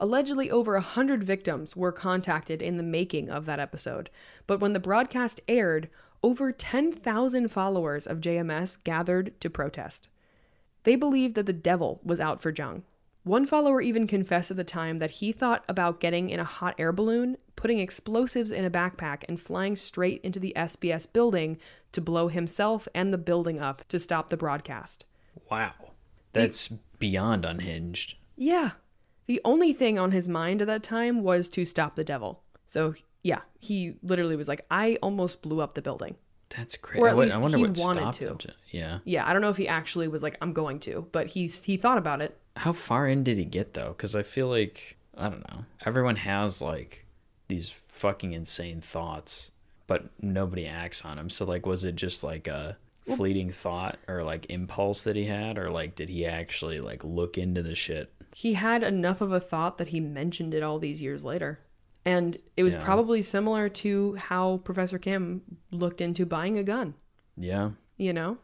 Allegedly, over a hundred victims were contacted in the making of that episode, but when the broadcast aired, over 10,000 followers of JMS gathered to protest. They believed that the devil was out for Jung. One follower even confessed at the time that he thought about getting in a hot air balloon, putting explosives in a backpack, and flying straight into the SBS building to blow himself and the building up to stop the broadcast. Wow. That's beyond unhinged. Yeah. The only thing on his mind at that time was to stop the devil. So, yeah, he literally was like, I almost blew up the building. That's crazy. Or at least I wonder he what wanted stopped to. him to. Yeah. Yeah, I don't know if he actually was like, I'm going to, but he's he thought about it. How far in did he get though? Because I feel like I don't know. Everyone has like these fucking insane thoughts, but nobody acts on them. So like, was it just like a fleeting thought or like impulse that he had, or like did he actually like look into the shit? He had enough of a thought that he mentioned it all these years later. And it was Yeah. probably similar to how Professor Kim looked into buying a gun. Yeah. you know?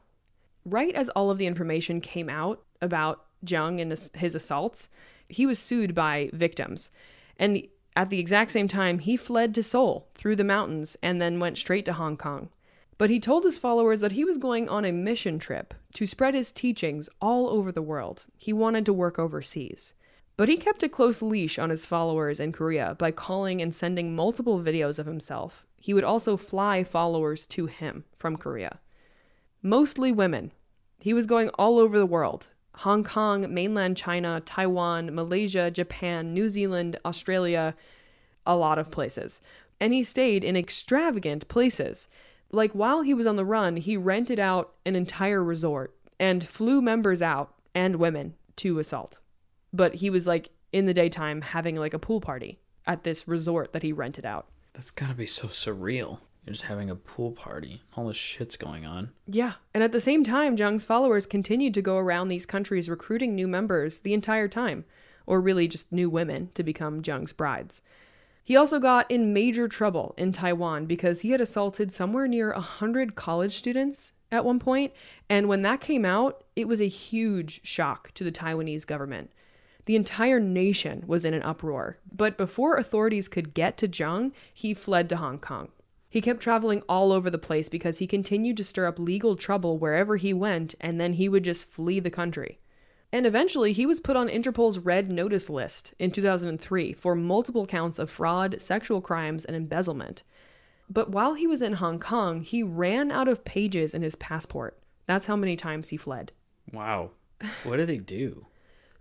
Right as all of the information came out about Jung and his, his assaults, he was sued by victims. And at the exact same time, he fled to Seoul through the mountains and then went straight to Hong Kong. But he told his followers that he was going on a mission trip to spread his teachings all over the world. He wanted to work overseas. But he kept a close leash on his followers in Korea by calling and sending multiple videos of himself. He would also fly followers to him from Korea mostly women. He was going all over the world Hong Kong, mainland China, Taiwan, Malaysia, Japan, New Zealand, Australia, a lot of places. And he stayed in extravagant places. Like while he was on the run, he rented out an entire resort and flew members out and women to assault. But he was like in the daytime having like a pool party at this resort that he rented out. That's gotta be so surreal. You're just having a pool party. All this shit's going on. Yeah. And at the same time, Jung's followers continued to go around these countries recruiting new members the entire time, or really just new women to become Jung's brides. He also got in major trouble in Taiwan because he had assaulted somewhere near 100 college students at one point, and when that came out, it was a huge shock to the Taiwanese government. The entire nation was in an uproar, but before authorities could get to Jung, he fled to Hong Kong. He kept traveling all over the place because he continued to stir up legal trouble wherever he went, and then he would just flee the country. And eventually, he was put on Interpol's red notice list in 2003 for multiple counts of fraud, sexual crimes, and embezzlement. But while he was in Hong Kong, he ran out of pages in his passport. That's how many times he fled. Wow. What do they do?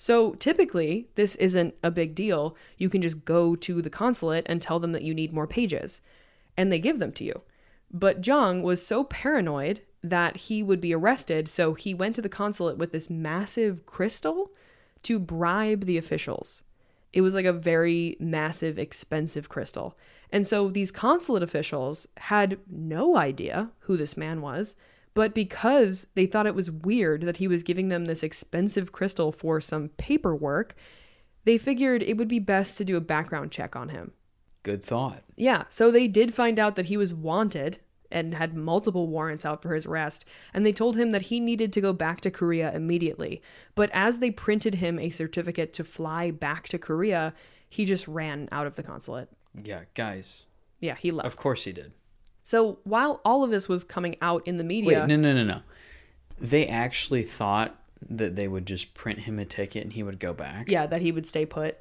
So typically, this isn't a big deal. You can just go to the consulate and tell them that you need more pages, and they give them to you. But Jung was so paranoid that he would be arrested, so he went to the consulate with this massive crystal to bribe the officials. It was like a very massive, expensive crystal. And so these consulate officials had no idea who this man was, but because they thought it was weird that he was giving them this expensive crystal for some paperwork, they figured it would be best to do a background check on him. Good thought. Yeah, so they did find out that he was wanted and had multiple warrants out for his arrest, and they told him that he needed to go back to Korea immediately. But as they printed him a certificate to fly back to Korea, he just ran out of the consulate. Yeah, guys. Yeah, he left. Of course he did. So while all of this was coming out in the media, Wait, no, no, no, no. They actually thought that they would just print him a ticket and he would go back. yeah, that he would stay put.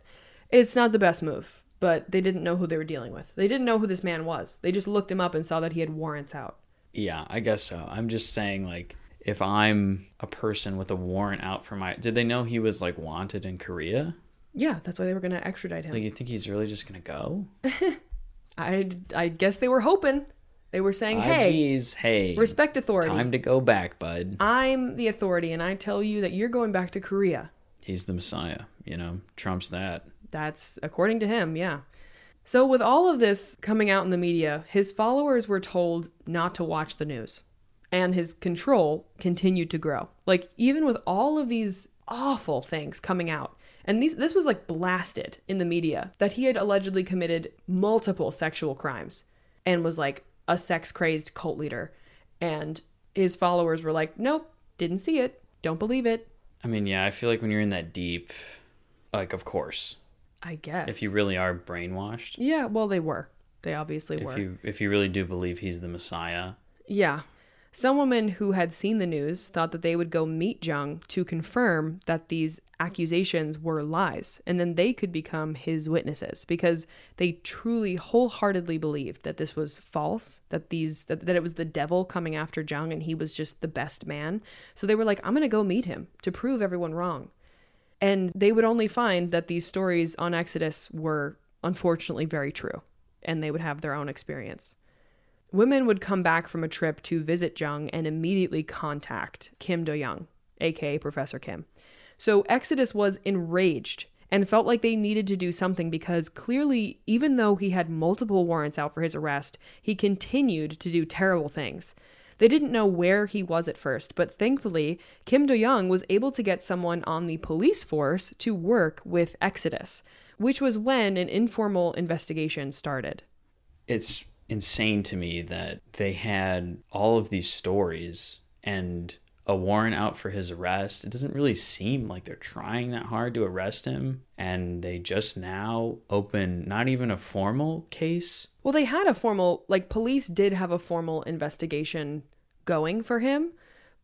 It's not the best move, but they didn't know who they were dealing with. They didn't know who this man was. They just looked him up and saw that he had warrants out. Yeah, I guess so. I'm just saying, like, if I'm a person with a warrant out for my, did they know he was like wanted in Korea? Yeah, that's why they were going to extradite him. Like, you think he's really just gonna go? I, I guess they were hoping. They were saying, Ah, hey, geez, hey, respect authority. time to go back, bud. I'm the authority, and I tell you that you're going back to Korea. He's the Messiah. You know, Trump's that. That's according to him, yeah. So, with all of this coming out in the media, his followers were told not to watch the news, and his control continued to grow. Like, even with all of these awful things coming out, and these, this was like blasted in the media that he had allegedly committed multiple sexual crimes and was like a sex crazed cult leader. And his followers were like, nope, didn't see it, don't believe it. I mean, yeah, I feel like when you're in that deep, like, of course, I guess. if you really are brainwashed, Yeah, well, they were. They obviously were. if you if you really do believe he's the Messiah, Yeah. Some women who had seen the news thought that they would go meet Jung to confirm that these accusations were lies, and then they could become his witnesses because they truly wholeheartedly believed that this was false, that these that, that it was the devil coming after Jung and he was just the best man. So they were like, I'm gonna go meet him to prove everyone wrong. And they would only find that these stories on Exodus were unfortunately very true, and they would have their own experience. Women would come back from a trip to visit Jung and immediately contact Kim Do Young, aka Professor Kim. So Exodus was enraged and felt like they needed to do something because clearly, even though he had multiple warrants out for his arrest, he continued to do terrible things. They didn't know where he was at first, but thankfully, Kim Do Young was able to get someone on the police force to work with Exodus, which was when an informal investigation started. it's insane to me that they had all of these stories and a warrant out for his arrest. It doesn't really seem like they're trying that hard to arrest him. And they just now open not even a formal case. Well, they had a formal, like, police did have a formal investigation going for him,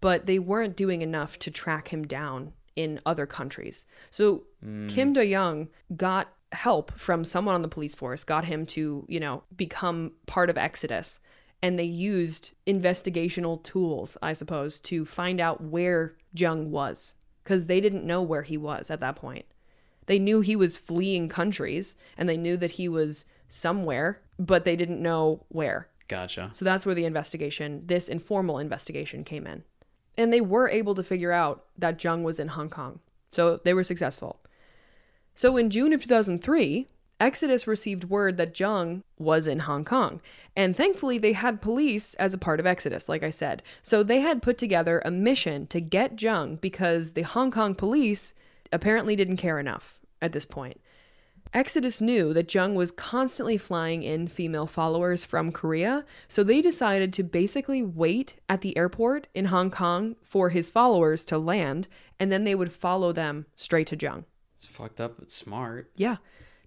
but they weren't doing enough to track him down in other countries. So hmm. Kim Do Young got help from someone on the police force, got him to, you know, become part of Exodus. And they used investigational tools, I suppose, to find out where Jung was, because they didn't know where he was at that point. They knew he was fleeing countries and they knew that he was somewhere, but they didn't know where. Gotcha. So that's where the investigation, this informal investigation, came in. And they were able to figure out that Jung was in Hong Kong. So they were successful. So in June of 2003, Exodus received word that Jung was in Hong Kong. And thankfully, they had police as a part of Exodus, like I said. So they had put together a mission to get Jung because the Hong Kong police apparently didn't care enough at this point. Exodus knew that Jung was constantly flying in female followers from Korea, so they decided to basically wait at the airport in Hong Kong for his followers to land, and then they would follow them straight to Jung. It's fucked up, but smart. Yeah.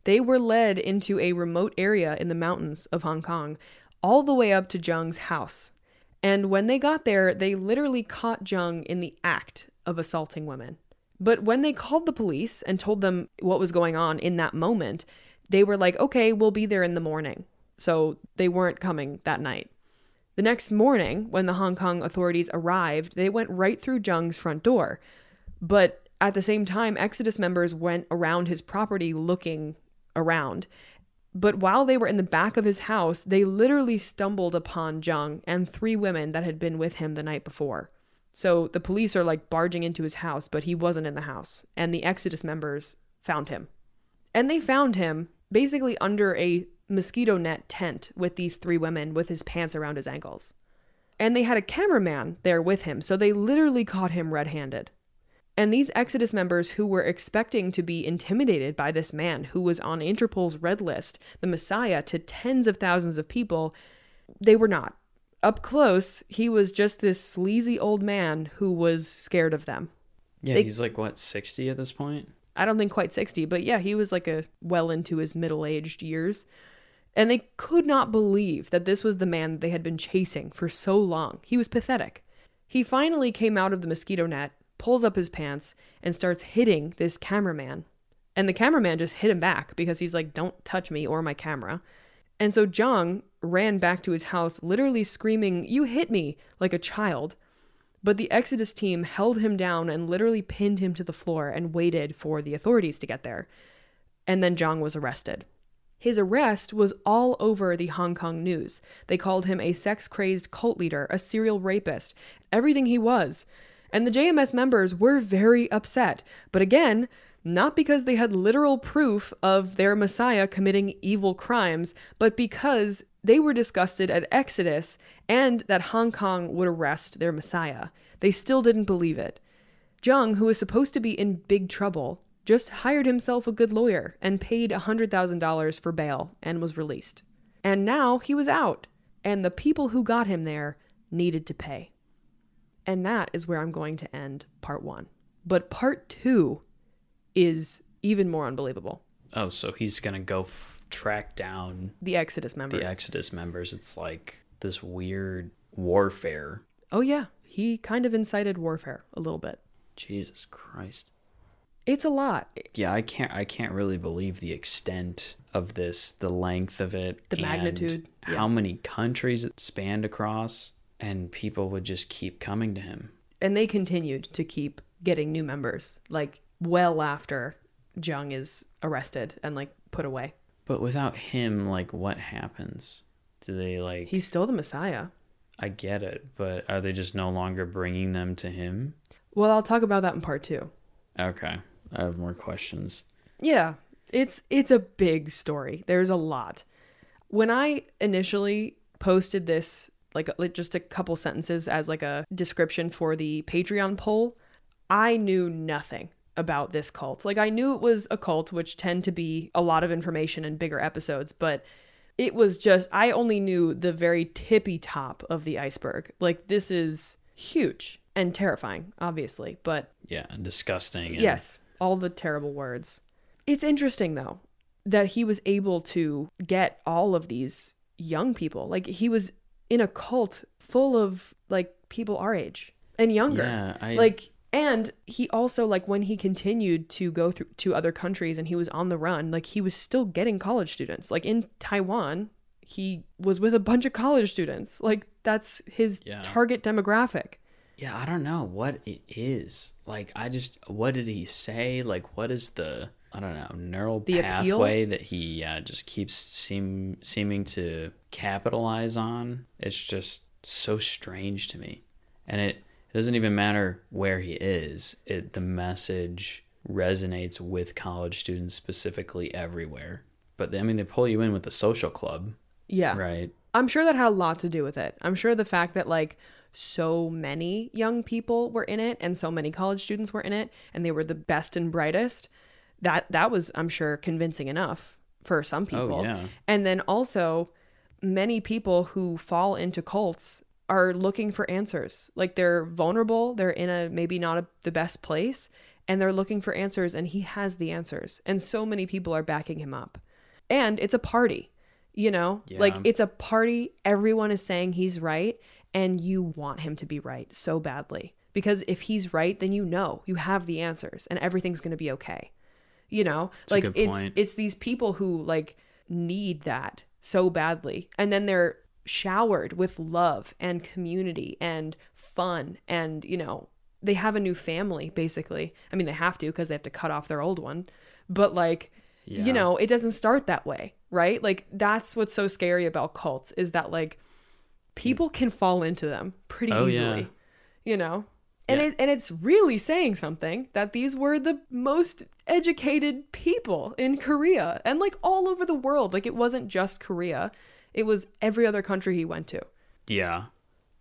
They were led into a remote area in the mountains of Hong Kong, all the way up to Jung's house. And when they got there, they literally caught Jung in the act of assaulting women. But when they called the police and told them what was going on in that moment, they were like, okay, we'll be there in the morning. So they weren't coming that night. The next morning, when the Hong Kong authorities arrived, they went right through Jung's front door. But at the same time, Exodus members went around his property looking around. But while they were in the back of his house, they literally stumbled upon Jung and three women that had been with him the night before. So the police are like barging into his house, but he wasn't in the house. And the Exodus members found him. And they found him basically under a mosquito net tent with these three women with his pants around his ankles. And they had a cameraman there with him, so they literally caught him red handed. And these Exodus members who were expecting to be intimidated by this man who was on Interpol's red list, the Messiah, to tens of thousands of people, they were not. up close, he was just this sleazy old man who was scared of them. Yeah, They- he's like what, 60 at this point? I don't think quite 60, but yeah, he was like a well into his middle-aged years. And they could not believe that this was the man they had been chasing for so long. He was pathetic. He finally came out of the mosquito net, pulls up his pants, and starts hitting this cameraman. And the cameraman just hit him back because he's like, Don't touch me or my camera. And so Jung ran back to his house, literally screaming, You hit me, like a child. But the Exodus team held him down and literally pinned him to the floor and waited for the authorities to get there. And then Jung was arrested. His arrest was all over the Hong Kong news. They called him a sex crazed cult leader, a serial rapist, everything he was. And the JMS members were very upset. But again, not because they had literal proof of their Messiah committing evil crimes, but because they were disgusted at Exodus and that Hong Kong would arrest their Messiah. They still didn't believe it. Jung, who was supposed to be in big trouble, just hired himself a good lawyer and paid $100,000 for bail and was released. And now he was out, and the people who got him there needed to pay. And that is where I'm going to end part one. But part two is even more unbelievable. Oh, so he's going to go f- track down The Exodus members. the Exodus members. It's like this weird warfare. oh, yeah. He kind of incited warfare a little bit. Jesus Christ. It's a lot. Yeah, I can't I can't really believe the extent of this, the length of it, The magnitude, yeah. How many countries it spanned across and people would just keep coming to him. and they continued to keep getting new members like well after Jung is arrested and like put away. But without him, like what happens? Do they like He's still the Messiah. I get it, but are they just no longer bringing them to him? Well, I'll talk about that in part 2. Okay. I have more questions. Yeah, it's it's a big story. There's a lot. When I initially posted this like like just a couple sentences as like a description for the Patreon poll, I knew nothing about this cult. Like I knew it was a cult which tend to be a lot of information in bigger episodes, but it was just I only knew the very tippy top of the iceberg. Like this is huge and terrifying, obviously, but Yeah, and disgusting. and- Yes, all the terrible words. It's interesting though that he was able to get all of these young people. Like he was in a cult full of like people our age and younger. Yeah, I Like and he also like when he continued to go through to other countries and he was on the run, like he was still getting college students. Like in Taiwan, he was with a bunch of college students. Like that's his Yeah. target demographic. Yeah, I don't know what it is. Like, I just, what did he say? Like, what is the, I don't know, neural The appeal? pathway that he uh, just keeps seem seeming to capitalize on? It's just so strange to me, and it, it doesn't even matter where he is. It the message resonates with college students specifically everywhere. But I mean, they pull you in with the social club, Yeah. right? I'm sure that had a lot to do with it. I'm sure the fact that like so many young people were in it and so many college students were in it and they were the best and brightest, that that was I'm sure convincing enough for some oh, people. Oh yeah, And then also many people who fall into cults are looking for answers. Like they're vulnerable, they're in a maybe not a, the best place and they're looking for answers and he has the answers. And so many people are backing him up. And it's a party. You know? Like it's a party, everyone is saying he's right and you want him to be right so badly. Because if he's right, then you know, you have the answers and everything's going to be okay. You know? a like it's point. it's these people who like need that so badly and then they're showered with love and community and fun and you know they have a new family basically i mean they have to because they have to cut off their old one but like Yeah. you know it doesn't start that way right like that's what's so scary about cults is that like hmm. people can fall into them pretty Oh, yeah. easily you know and Yeah. it and it's really saying something that these were the most educated people in Korea and like all over the world like it wasn't just Korea it was every other country he went to Yeah.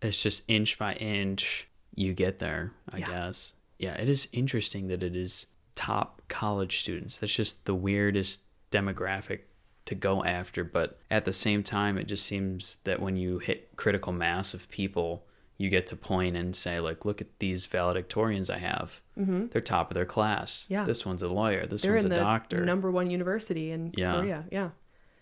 It's just inch by inch you get there, I Yeah. guess. Yeah, it is interesting that it is top college students. That's just the weirdest demographic to go after, but at the same time, it just seems that when you hit critical mass of people, you get to point and say, like, look at these valedictorians I have. Mm-hmm. They're top of their class. Yeah. This one's a lawyer. This They're one's in a the doctor. number one university in Yeah. Korea. Yeah.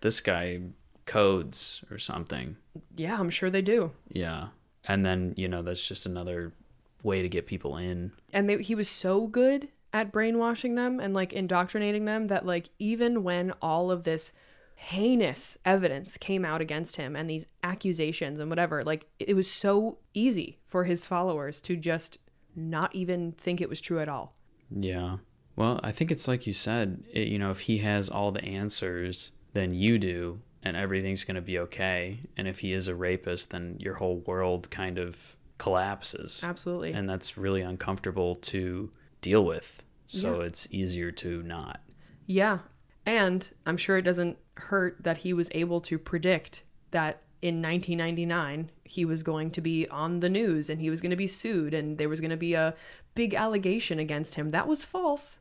this guy codes or something. Yeah, I'm sure they do. Yeah. And then, you know, that's just another way to get people in. and they, he was so good at brainwashing them and like indoctrinating them that like even when all of this heinous evidence came out against him and these accusations and whatever like it was so easy for his followers to just not even think it was true at all Yeah. Well, I think it's like you said, it, you know, if he has all the answers, then you do, and everything's going to be okay. And if he is a rapist, then your whole world kind of collapses. absolutely And that's really uncomfortable to deal with. So it's easier to not. Yeah. And I'm sure it doesn't hurt that he was able to predict that in 1999 he was going to be on the news and he was going to be sued and there was going to be a big allegation against him. That was false.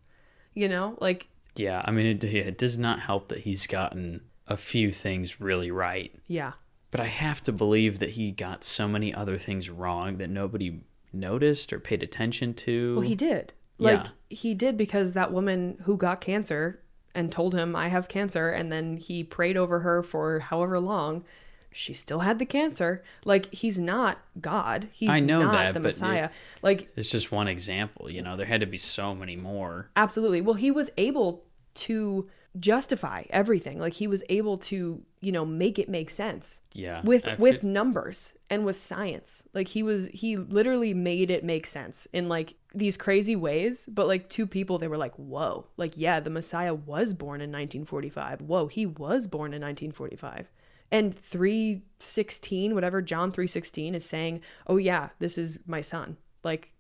You know, like, Yeah. I mean, it, it does not help that he's gotten a few things really right. yeah. But I have to believe that he got so many other things wrong that nobody noticed or paid attention to. Well, he did. Like, Yeah. he did because that woman who got cancer and told him, I have cancer, and then he prayed over her for however long. She still had the cancer. Like, he's not God. He's I know not that, the but Messiah. Like, It's just one example, you know. There had to be so many more. Absolutely. Well, he was able to justify everything. Like he was able to, you know, make it make sense Yeah. with I with numbers and with science. Like he was he literally made it make sense in like these crazy ways, but like two people they were like, "Whoa." Like, yeah, the Messiah was born in 1945. Whoa, he was born in 1945. And 316, whatever John 316 is saying, "Oh yeah, this is my son." Like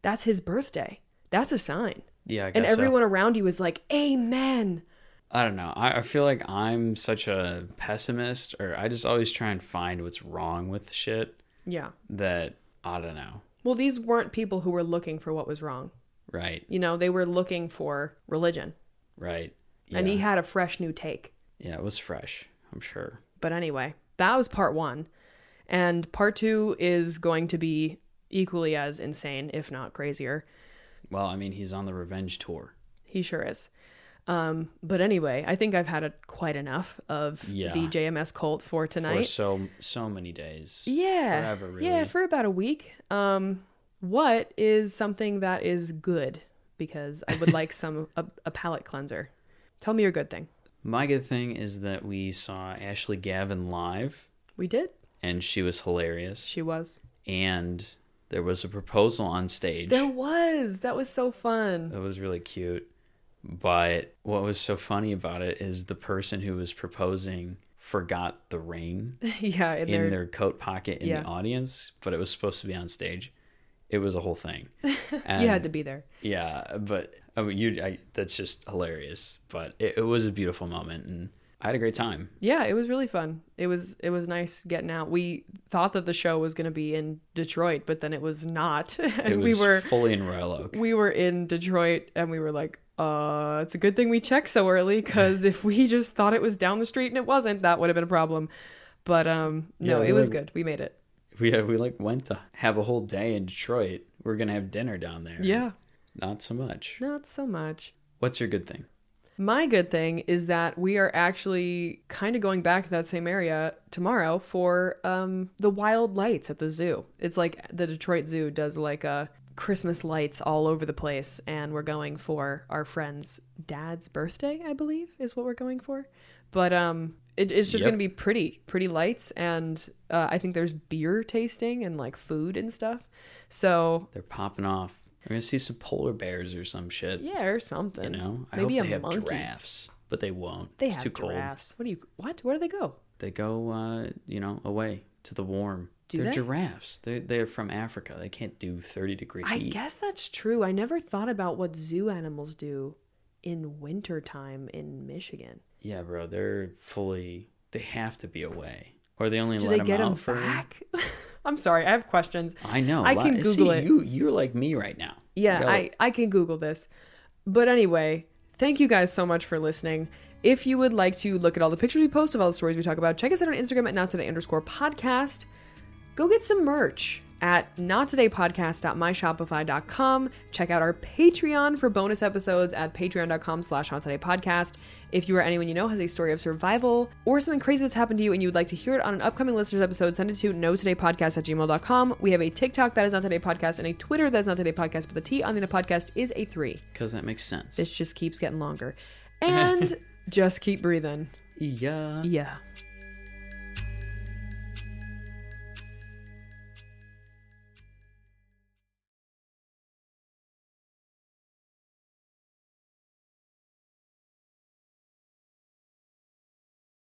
that's his birthday. That's a sign yeah, I and guess so. everyone around you is like amen I don't know. I, I feel like I'm such a pessimist, or I just always try and find what's wrong with shit yeah that I don't know. well these weren't people who were looking for what was wrong Right, you know they were looking for religion right. Yeah. and he had a fresh new take yeah, it was fresh. I'm sure. but anyway that was part one and part two is going to be equally as insane if not crazier Well, I mean, he's on the revenge tour. he sure is um, but anyway i think i've had a, quite enough of Yeah. the jms cult for tonight. for so so many days. Yeah. Forever, really. Yeah, for about a week. Um, what is something that is good? Because I would like some a, a palate cleanser. Tell me your good thing. My good thing is that we saw Ashley Gavin live, We did. and she was hilarious. She was. And there was a proposal on stage. There was. That was so fun. It was really cute. But what was so funny about it is the person who was proposing forgot the ring yeah, in, in their, their coat pocket in Yeah. the audience, but it was supposed to be on stage. It was a whole thing. And you had to be there. Yeah, but I mean, you I, that's just hilarious. But it, it was a beautiful moment, and I had a great time. Yeah, it was really fun. It was it was nice getting out. We thought that the show was going to be in Detroit, but then it was not. It and was we were fully in Royal Oak. we were in Detroit and we were like, uh, it's a good thing we checked so early because if we just thought it was down the street and it wasn't, that would have been a problem. But um, no, Yeah, it was like- good. We made it. We we like went to have a whole day in Detroit. We are gonna have dinner down there. Yeah, not so much. not so much. What's your good thing? My good thing is that we are actually kind of going back to that same area tomorrow for um, the wild lights at the zoo. It's like the Detroit Zoo does like a Christmas lights all over the place, and we're going for our friend's dad's birthday, I believe, is what we're going for. But um, it, it's just Yep. gonna be pretty, pretty lights, and uh, I think there's beer tasting and like food and stuff. So They're popping off. We're gonna see some polar bears or some shit. yeah, or something. You know, I maybe hope a they have monkey. giraffes, but they won't. They it's have too cold. giraffes. What do you? What? Where do they go? They go, uh, you know, away to the warm. Do they're they? giraffes. They're they're from Africa. They can't do thirty degree I heat. guess that's true. I never thought about what zoo animals do in wintertime in Michigan. Yeah, bro. They're fully. They have to be away, or they only Do let they get out them for. back? I'm sorry, I have questions. I know. I can Google see, it. You you're like me right now. Yeah, I, I can Google this. But anyway, thank you guys so much for listening. If you would like to look at all the pictures we post of all the stories we talk about, check us out on Instagram at not today underscore podcast. Go get some merch at nottodaypodcast.myshopify.com. Check out our Patreon for bonus episodes at patreon.com slash nottodaypodcast. If you or anyone you know has a story of survival or something crazy that's happened to you and you would like to hear it on an upcoming listeners episode, send it to nottodaypodcast at gmail.com. We have a TikTok that is not today podcast and a Twitter that is not today podcast, but the T on the podcast is a three. Because that makes sense. This just keeps getting longer. And just keep breathing. yeah. Yeah.